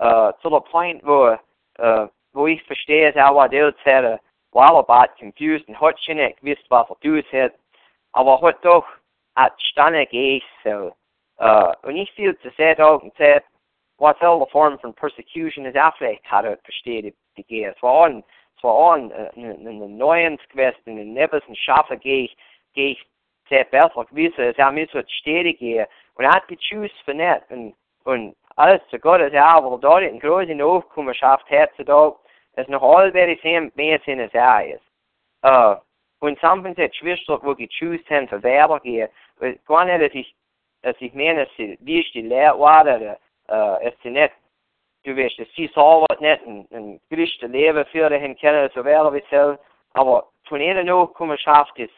uh, zu der Point, wo, uh, wo ich verstehe, dass er der war about confused und hat schon nicht gewusst, was er tun hat, aber hat doch at Stanne geht so. Uh, und ich viel zu sagen auch und sagt, was alle Form von Persecution ist auch vielleicht hat er versteht, die geht. Es war an, es war an, in den neuen gewesen, in Nebbesen schaffen gehe ich, gehe ich sehr besser gewisse, es hat mir so stetig gehen. Und er hat gechoost für nicht. Und, und alles zu Gott, es ja, aber dort in großen Aufkommenschaft heutzutage, es noch allweil sehen, mehr sind als er ist. Uh, und something that Schwester, wo gechoost haben, für Werber gehen, gar nicht, dass ich, dass ich meine, dass sie, wie ich die Lehre war, oder, uh, es sie nicht, du weißt, dass sie sauber nicht ein, ein christliches Leben führen können, so wäre wie soll, aber von einer Nachkommenschaft ist,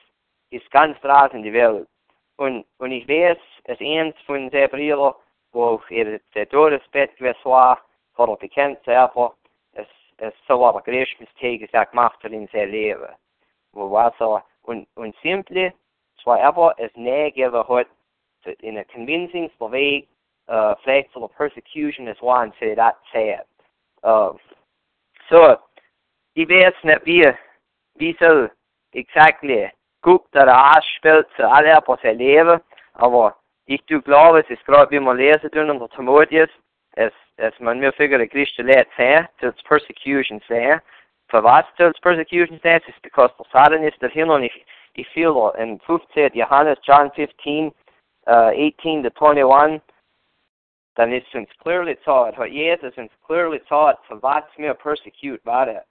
ist ganz draußen die Welt. Und, und ich weiß, als eins von den Brüdern, wo er der Todesbett gewesen war, hat er bekannt selber, es, es so war der größte Mistake, was er gemacht hat in seinem Leben. Wo war so, und, und simply så ever as nægiver hot in a convincing way uh, faithful persecution is one to that sad. Uh, så de væsene vi viser exactly gut der afspil til alle på til leve, og ikke du glad hvis jeg vi må læse den under Timotheus, as as man mere figure det Kristi let say til persecution say. For hvad til persecution say is because the Satan is the hill if if feel and 15 Johannes John 15 uh, 18 to 21 then it's since clearly taught, what Jesus since clearly taught, vad som jag persecute var det.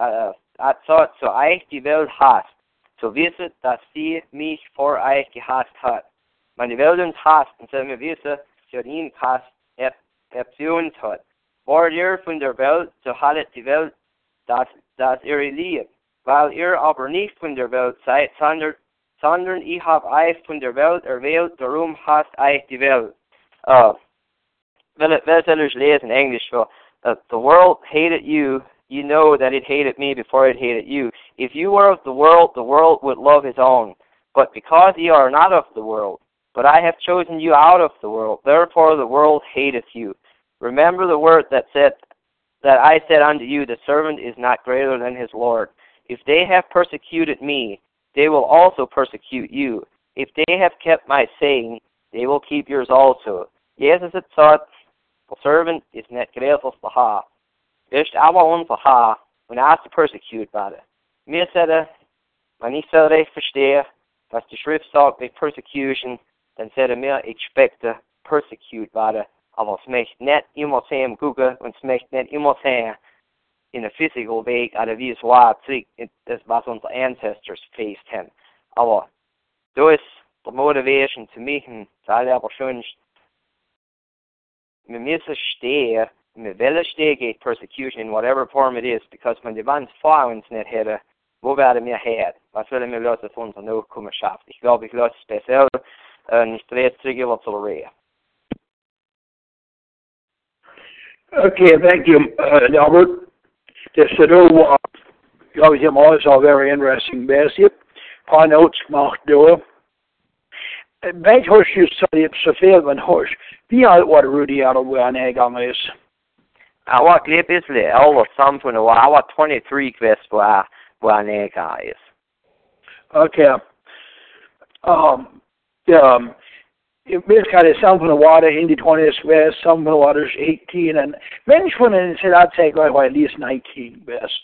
Uh, att sa, så jag de väl hast, så visset dass sie mich vor euch gehasst hat. Men de väl uns hasten, så mir visse, så ihn kast, ep, epsions hat. Vor ihr von der Welt, so haltet die Welt, dass, dass ihr liebt. Weil ihr aber nicht von der Welt seid, sondern, sondern ich hab euch von der Welt erwählt, darum hasst euch die Welt. Uh, well, sellers lays in English, well, that the world hated you, you know that it hated me before it hated you. If you were of the world, the world would love his own. But because ye are not of the world, but I have chosen you out of the world, therefore the world hateth you. Remember the word that said, that I said unto you, the servant is not greater than his Lord. If they have persecuted me, they will also persecute you. If they have kept my saying, they will keep yours also. Yes, as it thought, the servant is net grateful for ha. Ist aber unverha, und er zu persecute werde. Mir säde, wenn ich soll recht verstehe, was die Schrift sagt wegen Persecution, dann säde mir, ich expecte persecute werde, aber es möchte nicht immer sehen Google und es möchte nicht immer sehen in a physical way, oder wie es war, das was unsere ancestors faced haben. Aber da ist die Motivation zu machen, zu alle aber schönst, me missa stay, me vela gate persecution in whatever form it is, because when the vanns fauns net hade, wo werde mir her? Was will mir lösa von så nu kommer schaft? Ich glaube, ich lösa speciell, und zurück über zu Okay, thank you, uh, Albert. Så då, uh, jag vet inte, very interesting basic. Par notes gemacht då. Vet hos ju så det så fel men hos. Vi har varit Rudy out of en en gång is. Jag var glippislig eller samfundet och jag var 23 kvist på på en en gång is. Okay. Um, um, Minst kan det the water in the 20s west, water is 18, and människorna said I'd say go at least 19 best.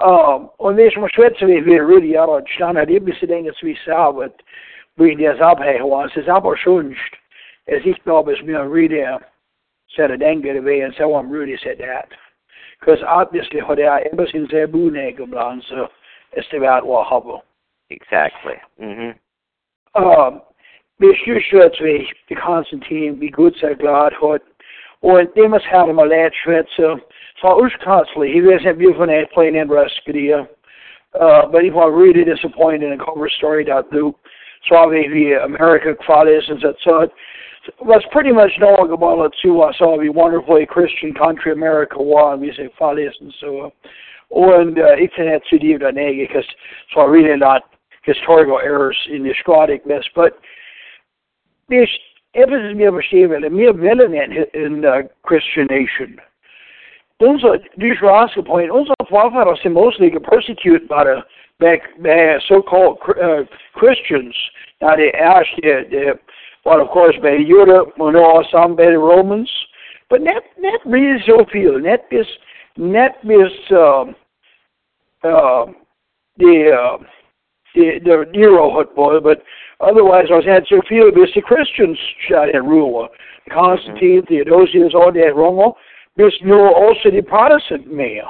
Um, och det som Schweizer vi vill out of stannar, det blir så länge som vi sa, but vi det abhängigt was, es aber schönst. as ich glaube, es mir Rudy said it angry way, and so on Rudy said that. Because obviously, har det ever since jag bonade ibland så är det värt vad har Exactly. Mm-hmm. Um, vi styrkött vi i Konstantin, vi Guds är glad hot. Och det måste dem att lära Schweizer. Så urskansley, he wasn't beautiful at playing in Rescudia. Uh, but he was really disappointed in a cover story that do. Så har vi America kvalisen så så was pretty much knowing about it too. I saw the wonderfully Christian country America one, vi säger falisen så. Och en uh, internet studier där nere, because so I really not historical errors in the Scotic mess, but this det jag beskriver det, mer väldigt en uh, Christian nation. Onze, du skal point, onze forfatter er mostly persecuted by the by, by so-called uh, Christians. Now they asked the, the well, of course, by Europe, we know some by the Romans, but not not really so few. Not this, not this, um, uh, the uh, the the Nero football, but otherwise, I was had so few because the Christians shot at ruler. Constantine, mm-hmm. Theodosius, all that wrong. This knew also the Protestant mayor.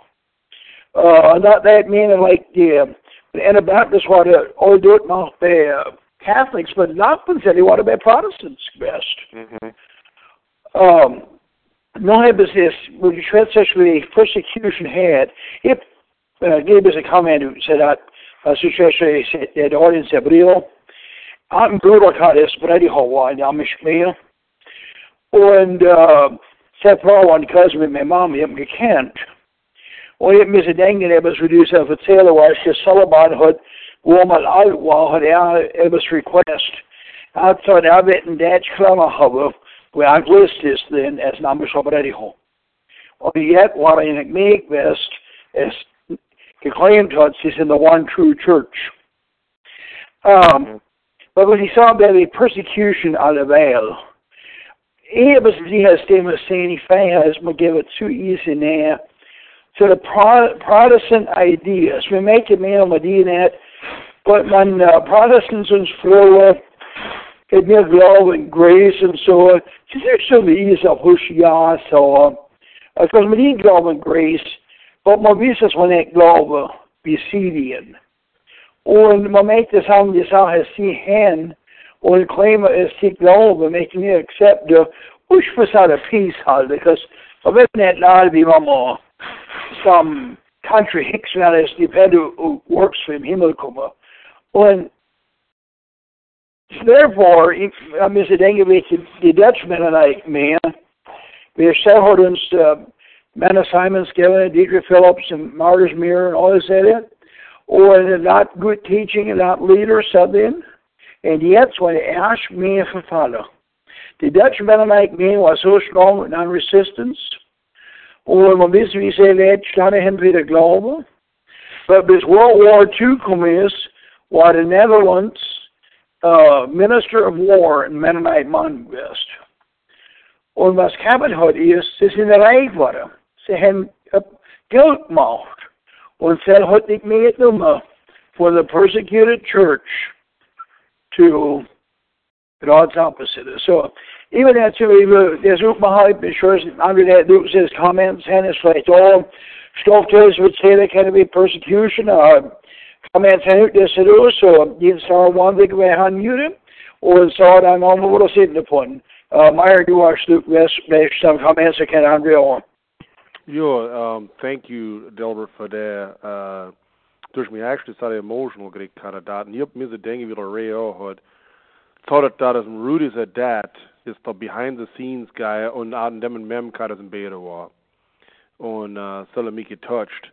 Uh, not that meaning like the the Anabaptists want to all do it now by uh, Catholics, but not they want to be Protestants best. Mm-hmm. Um, no emphasis with the persecution had. If uh, gave us a comment who said that uh, the audience abrió, han brukar spread Hawaii, amish med. Und uh, Seth Rowan, cousin with my mom, jag gekant. Och jag minns dengen, jag was reduced av att säga var jag Salaban hade hvor man alvor har det Ebbers request. Altså, der vet en Dutch klammerhubbe, hvor jeg glistes den as numbers of ready home. Og yet, what I make best is proclaimed to us is in the one true church. Um, but when he saw that the persecution out of Ale, Ebbers de her stemme sen i fag, må give to easy now. So the Protestant ideas, we make it mere med det, but man uh, Protestants floor het meer geloof in grace and so on. Het is zo easy of hoe ja så. Because man niet geloof in grace, but man man inte geloof besidigen. Och man mäter som jag sa här se hen och claim is sitt geloof och make me accept the push for sort of peace hall because of it net not be more some country hicks när det depend who works for him himmelkomma. Och therefore, om jag tänker vi till de Dutchmännen med, vi har Sällhordens uh, Manna Simon Skellen, Dietrich Phillips, and Martyrs Mirror, and all this that or not good teaching and not leader something. And yet, when they asked me for follow, the Dutch Mennonite man was so strong with non-resistance, och man visste vi sig lätt stanna hem vid Glaube. But bis World War II kom var the Netherlands uh, Minister of War in Mennonite man best. Und was kamen hat ist, sie sind reich worden. Sie haben Geld gemacht. Und sie hat nicht mehr Nummer for the persecuted church to God's opposite. So even that to there's Ukmahai ensures under that Luke says comments and it's like all Stoltes would say there can be persecution. Uh, comments and ut det ser ut så gillar vanlig väg han gjorde och så där någon vore sittande på den. Uh, Meyer, du har slut med some comments that can on. Yeah, um, thank you, Delbert, for that. Uh, me actually sa emotional great kind of dot. Ni upp mis a dengi vil reo hod. Thought that as Rudy's at that is the behind the scenes guy und an dem mem kind of in beta war. Und uh, Salamiki touched.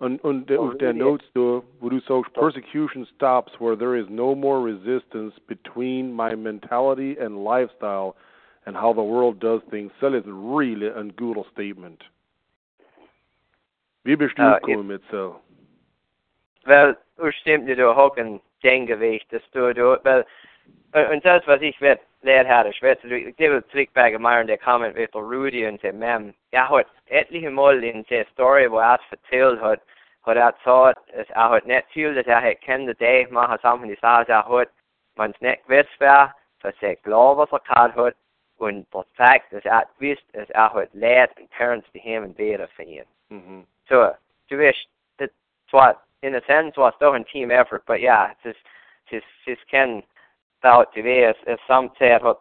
Und, und oh, auf der Notes du, wo du sagst, persecution stops where there is no more resistance between my mentality and lifestyle and how the world does things. That is really a good statement. Wie bist du gekommen mit so? Well, urstimmt du auch ein Denkgewicht, dass du, du, weil, und das, was ich wird, lehrt hatte, ich werde, ich will zurückbringen, mal in der Comment mit Rudy und dem Mem, ja, hat etliche Mal in der Story, wo er es erzählt hat, hat er gesagt, dass er hat nicht viel, dass er hat kennt, dass er machen Sachen, die sagen, er hat, man es nicht gewiss wäre, dass er glaubt, was er gehabt hat, und das Fakt, dass er wisst, dass er hat lehrt und Parents die ihm und beten für ihn. Mhm. So, du wirst, das war, in a sense, was doch ein Team Effort, but yeah, es ist, es can thought to be, as, as some at what,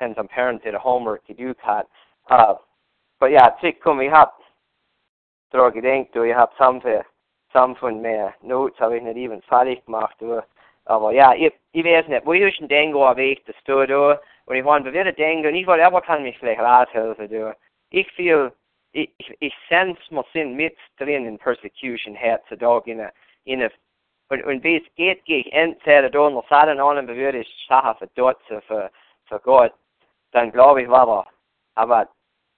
and some parents did a homework to do, cut. Uh, but ja, tyck kom vi haft dragit enkt och jag haft samfund, samfund med notes har vi inte even färdigt gemacht. Och, aber ja, ich, ich weiß nicht, wo ich ein Dengo erwägt, das du da, und ich war ein bewirrter Dengo, und ich wollte, aber kann mich vielleicht raushelfen, du. Ich fühl, ich, ich, ich sense mal sind mit drin in Persecution heutzutage in a, in a, und, und es geht, ich entweder da und sagen, an, würde ich Sachen für dort, für, für Gott, dann glaube ich, war aber, aber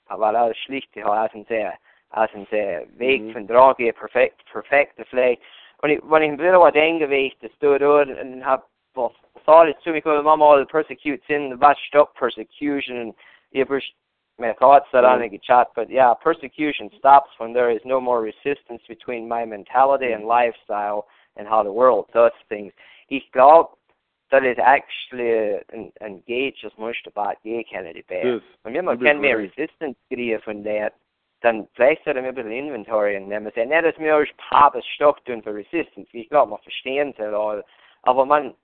aber alles schlicht als ein sehr, als ein sehr Weg mhm. von Drage, perfekt, perfekte Pflege. Und ich, wenn ich wieder was denke, wie ich das tue, und hab, was thought it to me, because I'm all persecute sin, was stop persecution, and ich my thoughts that on a chat, but yeah, persecution stops when there is no more resistance between my mentality and lifestyle and how the world does things. Ich glaube, that is actually uh, en, engaged as much about gay Kennedy Bear. Yes, Om jag man kan mer resistance grejer från det, dann vielleicht sollte man ein bisschen Inventory nehmen. Säga, nej, das mir ist Papes Stock tun für Resistance. Ich glaube, man verstehen es all. Aber man,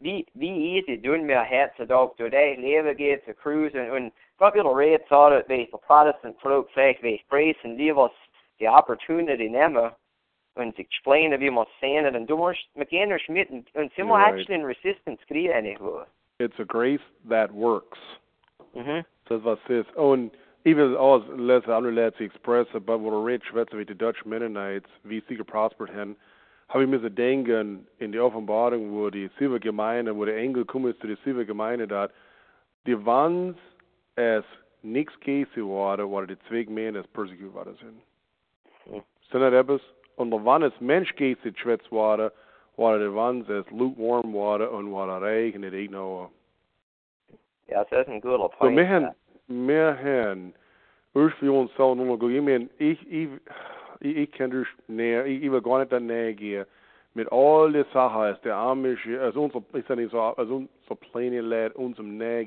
wie, wie easy tun wir heutzutage durch das Leben geht, zu cruisen und Will red so that the Protestant folk, wie Grace und Liebe die Opportunity und explain wie man sehen und du musst mit jener Schmidt und sie muss actually in resistance kriegen. It's a grace that works. Mhm. Das was ist. Und even als les andere Leute express, aber wo wie die Dutch Mennonites, wie sie geprospert haben, habe ich mir so denken, in die Offenbarung, wo die sieben Gemeinde, wo der Engel kommt zu der sieben Gemeinde da, die waren es nichts waren die zwei Gemeinde, das persecuted worden sind. Hm. Sind das etwas? Und wann es Mensch Käse schwitzt worden, waren die waren es lukewarm worden und waren regnet ich noch. Ja, das ist ein guter So, Punkt. wir haben, wir haben, uns selber nur noch, ich meine, ich, ich, ich, kann durch näher, ich, ich will gar nicht da näher gehen. Mit all den Sachen, als der Amische, als unsere, ich sage nicht so, als unsere Pläne leid uns im Nähe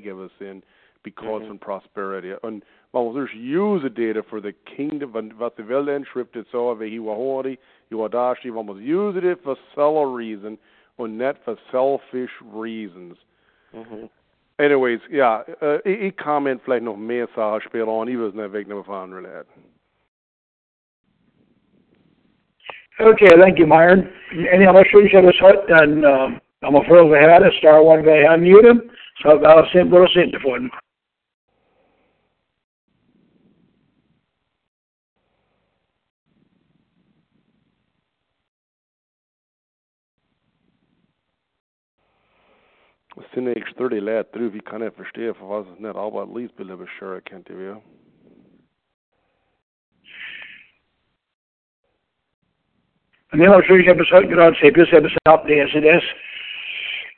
sind, because Mhm. of prosperity. Und man muss erst use data for the kingdom, was- was die Welt entschriftet, so, wie hier war heute, hier war da, steht, man muss use it for seller reason und nicht for selfish reasons. Mhm. Anyways, ja, äh, ich, ich comment vielleicht noch mehr Sachen später an, ich will es nicht wegnehmen relaten. Okay, thank you, Myron. Any other shoes you have hört, dann ähm, haben wir vorher gehört, Star One bei Herrn Newton, so war es simpel och inte von. Es sind eigentlich 30 Leute drüber, ich kann nicht verstehen, für was es nicht, least will ich sure kennt ihr ja. En heel erg shoes you have hört, gerade Sepis have stopped the SDS.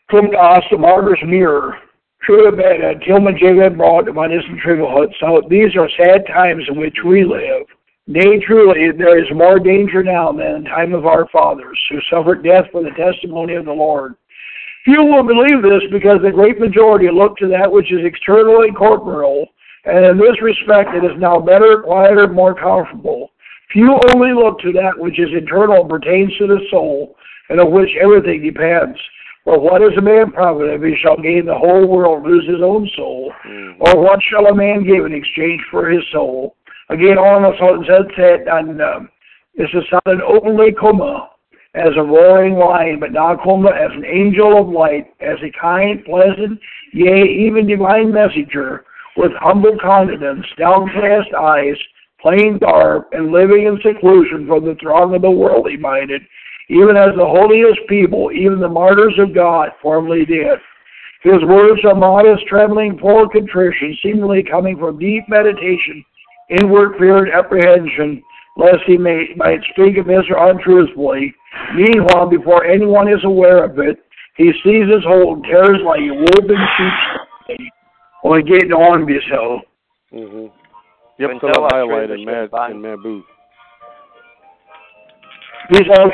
Kommt aus dem Martyrs Mirror. True about uh, Tillman Jacob brought one isn't trivial. So these are sad times in which we live. Nay, truly, there is more danger now than in the time of our fathers, who suffered death for the testimony of the Lord. Few will believe this because the great majority look to that which is external and corporeal, and in this respect it is now better, quieter, more comfortable. Few only look to that which is internal and pertains to the soul, and of which everything depends. For what is a man profit if he shall gain the whole world and lose his own soul? Or what shall a man give in exchange for his soul? Again, us said said, and um, this is sounded openly coma as a roaring lion, but now coma as an angel of light, as a kind, pleasant, yea, even divine messenger, with humble countenance, downcast eyes, plain garb, and living in seclusion from the throng of the worldly minded, even as the holiest people, even the martyrs of God, formerly did. His words are modest, trembling, full of contrition, seemingly coming from deep meditation, inward fear and apprehension, lest he may, might speak of this untruthfully. Meanwhile, before anyone is aware of it, he seizes hold and tears like a woven sheep or getting on himself. Mm-hmm. Yep, so that Noah highlight in Mad, ship in Mad Booth. These are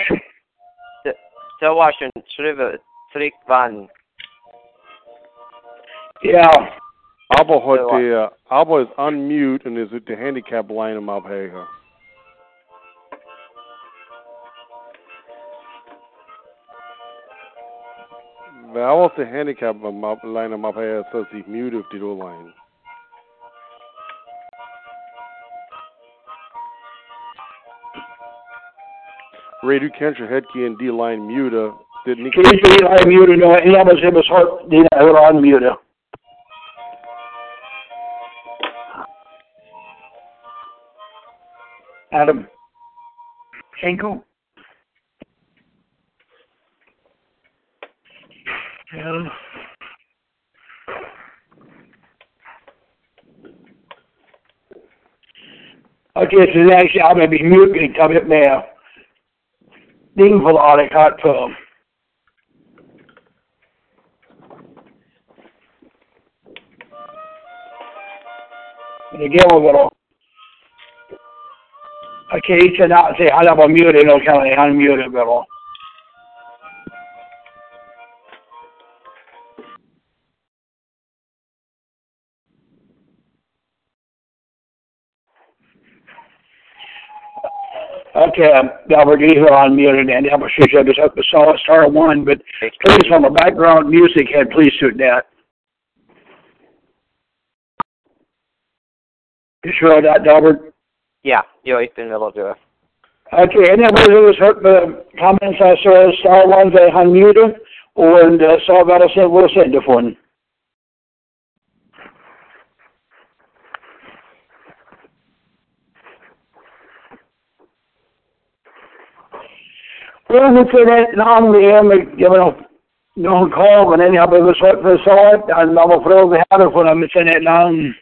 Så var schon schrive tryck vann. yeah. Aber hat So, der, aber ist unmute und ist der Handicap line im Abhänger. Wer was der Handicap im Ab- line im Abhänger, so sich mute auf die line. Ray, du kennst your headkey in D-line mute. Did Nick Kan inte Eli mute nu? Jag måste se på dina öron mute. Adam. Henko. Adam. Okej, så det är jag med min mjukning tar vi med dingförlaget här på. Men det går väl då. Okej, så när säger han var mjukning då kan han mjukning väl då. Okay, um, Albert, you are unmuted, and I'm sure you just up the saw star one, but please, from the background music head, please suit that. You sure that, Albert? Ja, jo, ich bin väl du. Okay, and then we was hört the comments I saw star one they unmuted, und uh, så vad jag sen vad sände från. Ja, det namn är med, jag inte, någon kom, men jag blev så för så att han var fråga här för dem sen ett namn.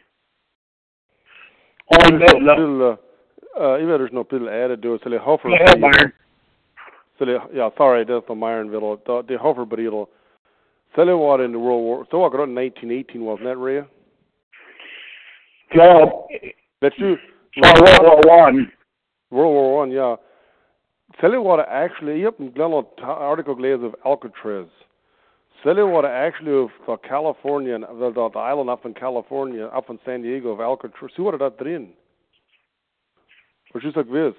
Og Bill, uh, even there's no Bill added to it, so they hover. So they, yeah, sorry, that's the Myronville. The, the hover, but it'll. So they what in the World War. So got 1918, wasn't that, Ray? Ja. Let's do. World War One. World War One, yeah. You what, actually, yep, Glenn article glaze of Alcatraz. Tell you what, actually, of the California, the, the, the island up in California, up in San Diego of Alcatraz. See what dat drin? Wat is dat wis?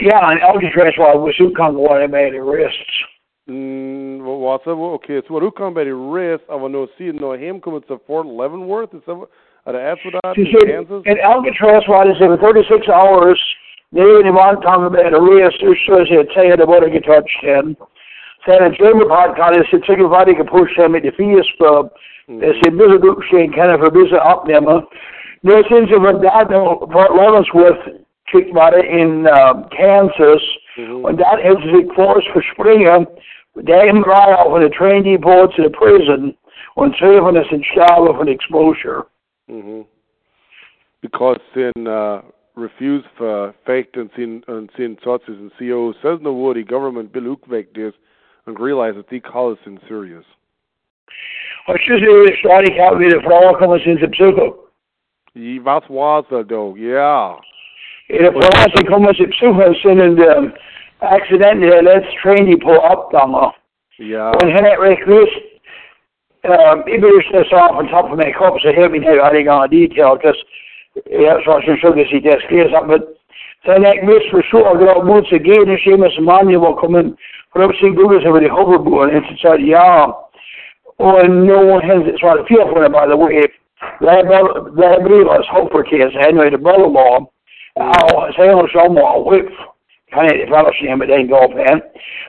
Yeah, en Alcatraz waar we zoeken kan worden bij de wrists. Mm, what's is Okay, so kan bij de wrist, aber no see no hem komen to Fort Leavenworth, is are the after that in Kansas? In Alcatraz was it in 36 hours, nee, die man kan bij de wrist, dus zoals je het zei, de worden getouched in. Sen German podcast is het zeker wat ik gepusht heb met de Vierspub. Dat ze een beetje opstaan kunnen voor een beetje opnemen. Nu sinds ze van daar naar Fort Leavenworth gekickt waren in uh, Kansas. Mhm. Und dat heeft zich voorts verspringen. Der im Reihe auf eine train depot zu der prison. Und zwei von uns sind starben von exposure. Mhm. Because in uh, refused for faked and seen and seen sources and CO says no would the government bill ook this and realize that the call is in serious. Och så ser det stadigt här vid frågan kommer sin till psyko. I wat was dat though? Yeah. I det frågan som kommer sin psyko sen en um, accident där let's train depot uppgångar. Yeah. Och han är rekryt um, I blir det så off on top of my cup så här min här hade jag detail because jag så som så det sitter skrivs upp men sen jag miss för så att jag måste ge det schemat som man ju var kommen för att se Google över det hoverboard och så sa ja och no one has it's right feel for it by the way That det här blir oss hopppartiet anyway the brother-in-law ja säger hon så må whip kan inte falla sig med den golfen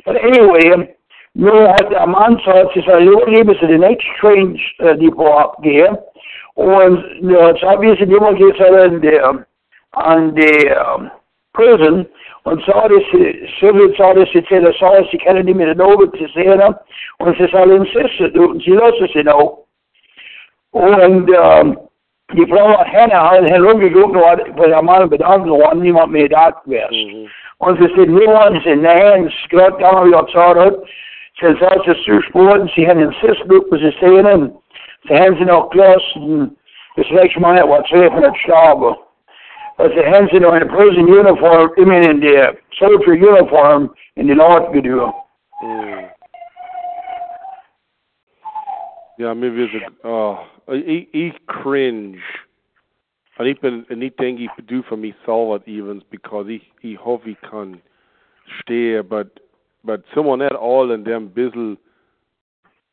but anyway nu har de ansett sig så jag lever så the next train uh, depot gear och nu så obviously de var get så den on the um, prison und sa det Sovjet sa det sig till och sa sig kan inte mer något till sena och så sa den sista och så låtsas sig nå och um, die Frau hat henne hat herumgeguckt und bei der Mann bedankt und niemand mehr da gewesen. Und sie sind nur uns in der Hand, gerade da haben wir gesagt, sie sagt, es zu sporten, sie haben den Sissbuch, was sie sehen, sie haben sie noch gelassen, das nächste Mal was 200 Stabe. Haben sie noch in der prison uniform, I mean in der soldier uniform in die Nord gedürt. Mm. Ja, mir wir so, oh, ich, ich cringe. Und ich bin, und ich denke, ich do für mich selber evens, because ich, ich hoffe, ich kann stehen, but, but someone at all in dem bisschen,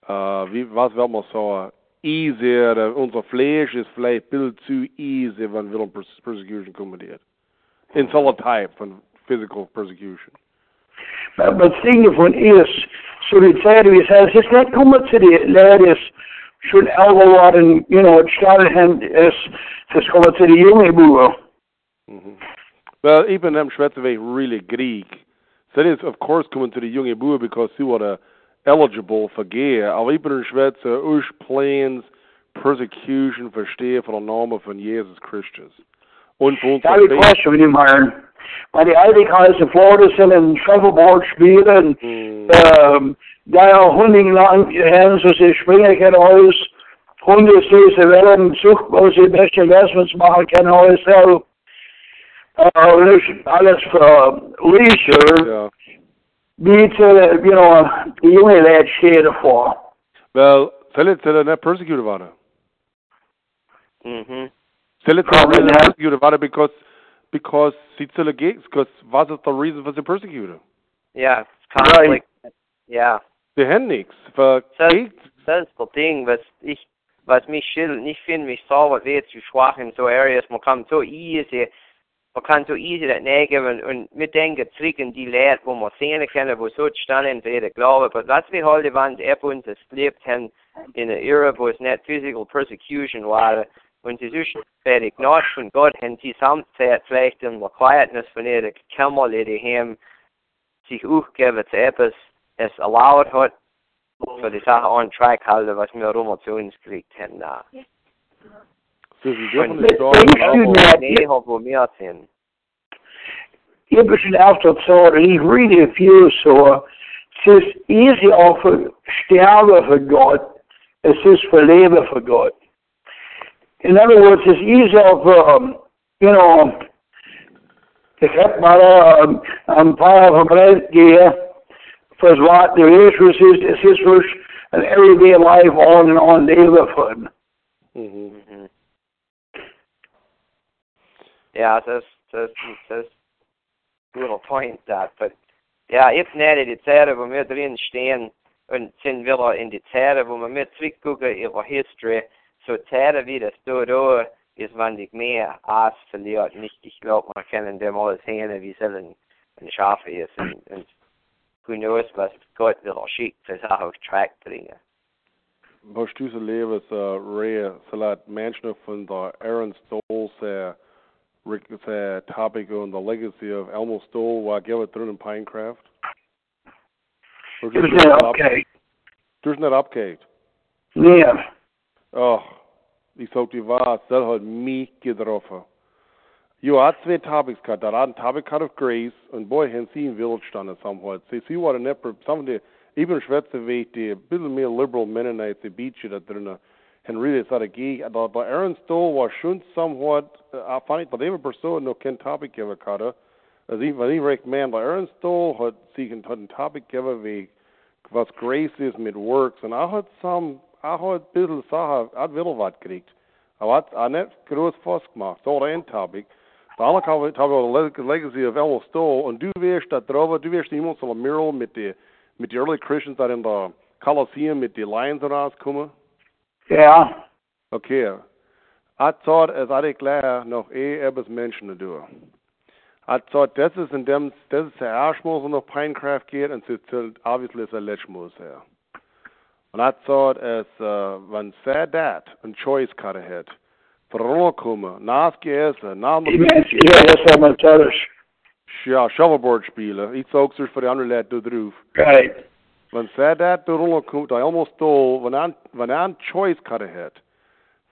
uh, wie, was will man sagen, easy, oder unser Fleisch ist vielleicht ein bisschen zu easy, wenn wir um Pers- Persecution kommen. In some type von physical persecution. Maar wat dingen van is, zo die tijd wie zei, het is net komen te die leiders, zo'n elke waren, you know, started hen is, het is komen te die jonge hmm Well, even them Schweizer way really Greek. So it is of course, coming to the junge boer because sie were eligible for gear. Aber even in Schweizer, us plans persecution verstehe von der Name von Jesus Christus. Und für uns Ja, die question niet maar. Maar die Eidikhuis in Florida zijn een shuffleboard spelen. Mm. Um, daar honding lang hen, zo ze springen kunnen huis. Honden ze ze wel en zoek waar ze beste investments maken kunnen huis zelf. Uh, alles voor leisure. Ja. Niet, uh, you know, die jongen leert scheren voor. Well, sell it to the net persecuted waren. Mhm. Sell it to Probably the not. persecuted waren because because sie zu because was is the reason for the persecutor? Ja, conflict. Ja, Die haben nichts. Für Das- Krieg, das ist das Ding, was ich, was mich schildert. Ich finde mich sauber weh zu schwach in so Areas. Man kann so easy, man kann so easy das nehmen und mit denken zurück in die Leute, wo man sehen kann, wo so standen, für ihre Glaube. Aber was wir heute waren, er uns es lebt haben in einer Ära, wo es nicht physical persecution war. Und sie ist fertig Gnade von Gott, haben sie Samtzeit vielleicht in der Quietness von ihrer Kämmer, die haben sich aufgeben zu etwas, es erlaubt hat, für die Sache on track halten, was wir rum zu uns gekriegt haben. Da. So is een Und different But story. they now. should not- Nee, hat wo wir sind. Je bent altijd zo, en ik read veel zo. Het is easy of sterven voor God. Het is voor leven voor God. In other words, it's easy of, um, you know, ik heb maar uh, een paar verbreid gegeven voor wat de Jezus is, is is voor an everyday life on and on leven voor. Mhm. Yeah, that's that's that's a little point that, but ja, jetzt nicht die Zeit, wo wir drin stehen und sind wieder in die Zeit, wo wir mit zurückgucken ihre History, so Zeit wie das da da ist, wenn ich mehr Aas verliert, nicht, ich glaube, man kann dem alles sehen, wie es ein, ein Schaf ist und, und who knows, was Gott wieder schickt, das auch auf Track bringen. Tussen levens uh, rea salat mansion van de Aaron Stoll se Rick it's a topic on the legacy of Elmo Stoll waar give it through in Pinecraft. Or Het just is not net oké. There's. Nee. Oh, die zou die was, dat had me gedroffen. Jo had twee topics gehad. Dat had een topic gehad of grace, en boy, hen zien village standen somewhat. Sie, sie waren nepper, some of the, even Schweizer weet, die, bisschen meer liberal Mennonites, die beach dat drin, geek, dat bij Aaron Stoll was schon somewhat, uh, funny, but even persoon nog geen topic geven gehad. Als ik, wat ik recht man, bij Aaron Stoll had had een topic geven wie, was grace is mit works, en I had some, I had een bisschen Sache, ik wil wat gekriegt. Aber hat auch nicht groß Fuss gemacht. So ein Topic. Der andere Topic war Legacy of Elmo Stoll. Und du wirst da drauf, du wirst niemals so ein Mural mit den mit die Early Christians da in der Colosseum mit den Lions rauskommen. Ja. Okay. Ich thought, es hatte klar noch eh etwas Menschen zu tun. Ich thought, das ist in dem, das ist der wo noch Pinecraft geht, und es ist obviously der letzte Mal her. Und ich thought, es, uh, wenn sehr dat ein Choice gerade hat, Geessen, nach Die mensen, ja, dat is allemaal thuis. ja, Shovelboard spielen, ich sag's euch für die anderen Leute da drauf. Right. Sehr da rumkommt, da almost toll, wenn er, wenn ein Choice gerade hat,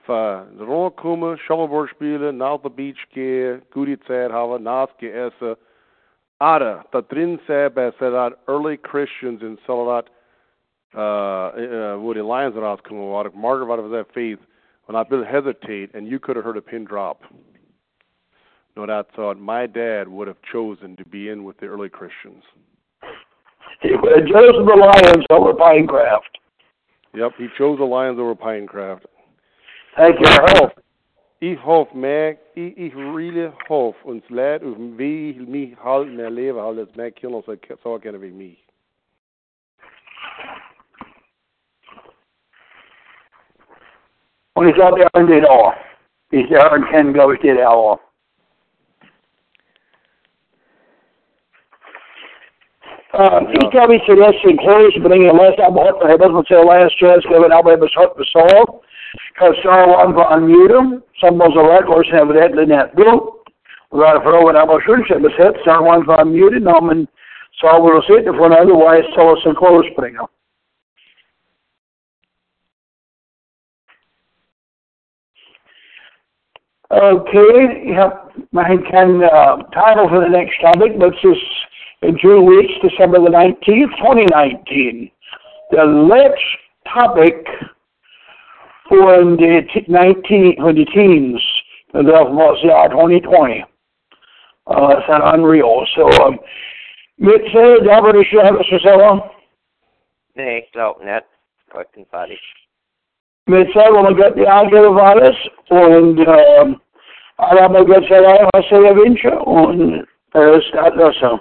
für rumkommen, Shovelboard spielen, nach der Beach gehen, gute Zeit haben, nach Geessen, aber da drin sei bei that early Christians in Salat, that uh, wo die Lions rauskommen waren, Margaret war of that faith, when I will hesitate and you could have heard a pin drop. No, that thought my dad would have chosen to be in with the early Christians. Joseph the Lions over Pinecraft. Yep, he chose the Lions over Pinecraft. Thank you. Ik hoop, mij, ik, ik really hoop, ons leid, of wie houdt mijn leven, houdt het mijn kinderen zo, zo kennen wie mij. Und ich glaube, er did all. Ich der Herrn kennen, glaube ich, did it all. Um, ich glaube, ich zuerst in close, bringen den last album hat, ich muss say last chance, give an album was hot for soul. Because Star One for unmute some was a record, have that in that group. We got to throw an album should have set, Star One for unmuted, no, men så vi se det från otherwise så oss en close springer. Okay, yep. I can uh, title for the next topic, but this is in two weeks, December the 19th, 2019. The next topic for the t- 19, for the teens, the was yeah, 2020. Uh, it's not unreal. So, um, mit äh, da würde ich sagen, was sagen. Nee, ich glaube nicht. Gott und fertig. Mit selber man gött die Angriff alles und ähm, alle haben gött selber was sie wünschen und es ist das so.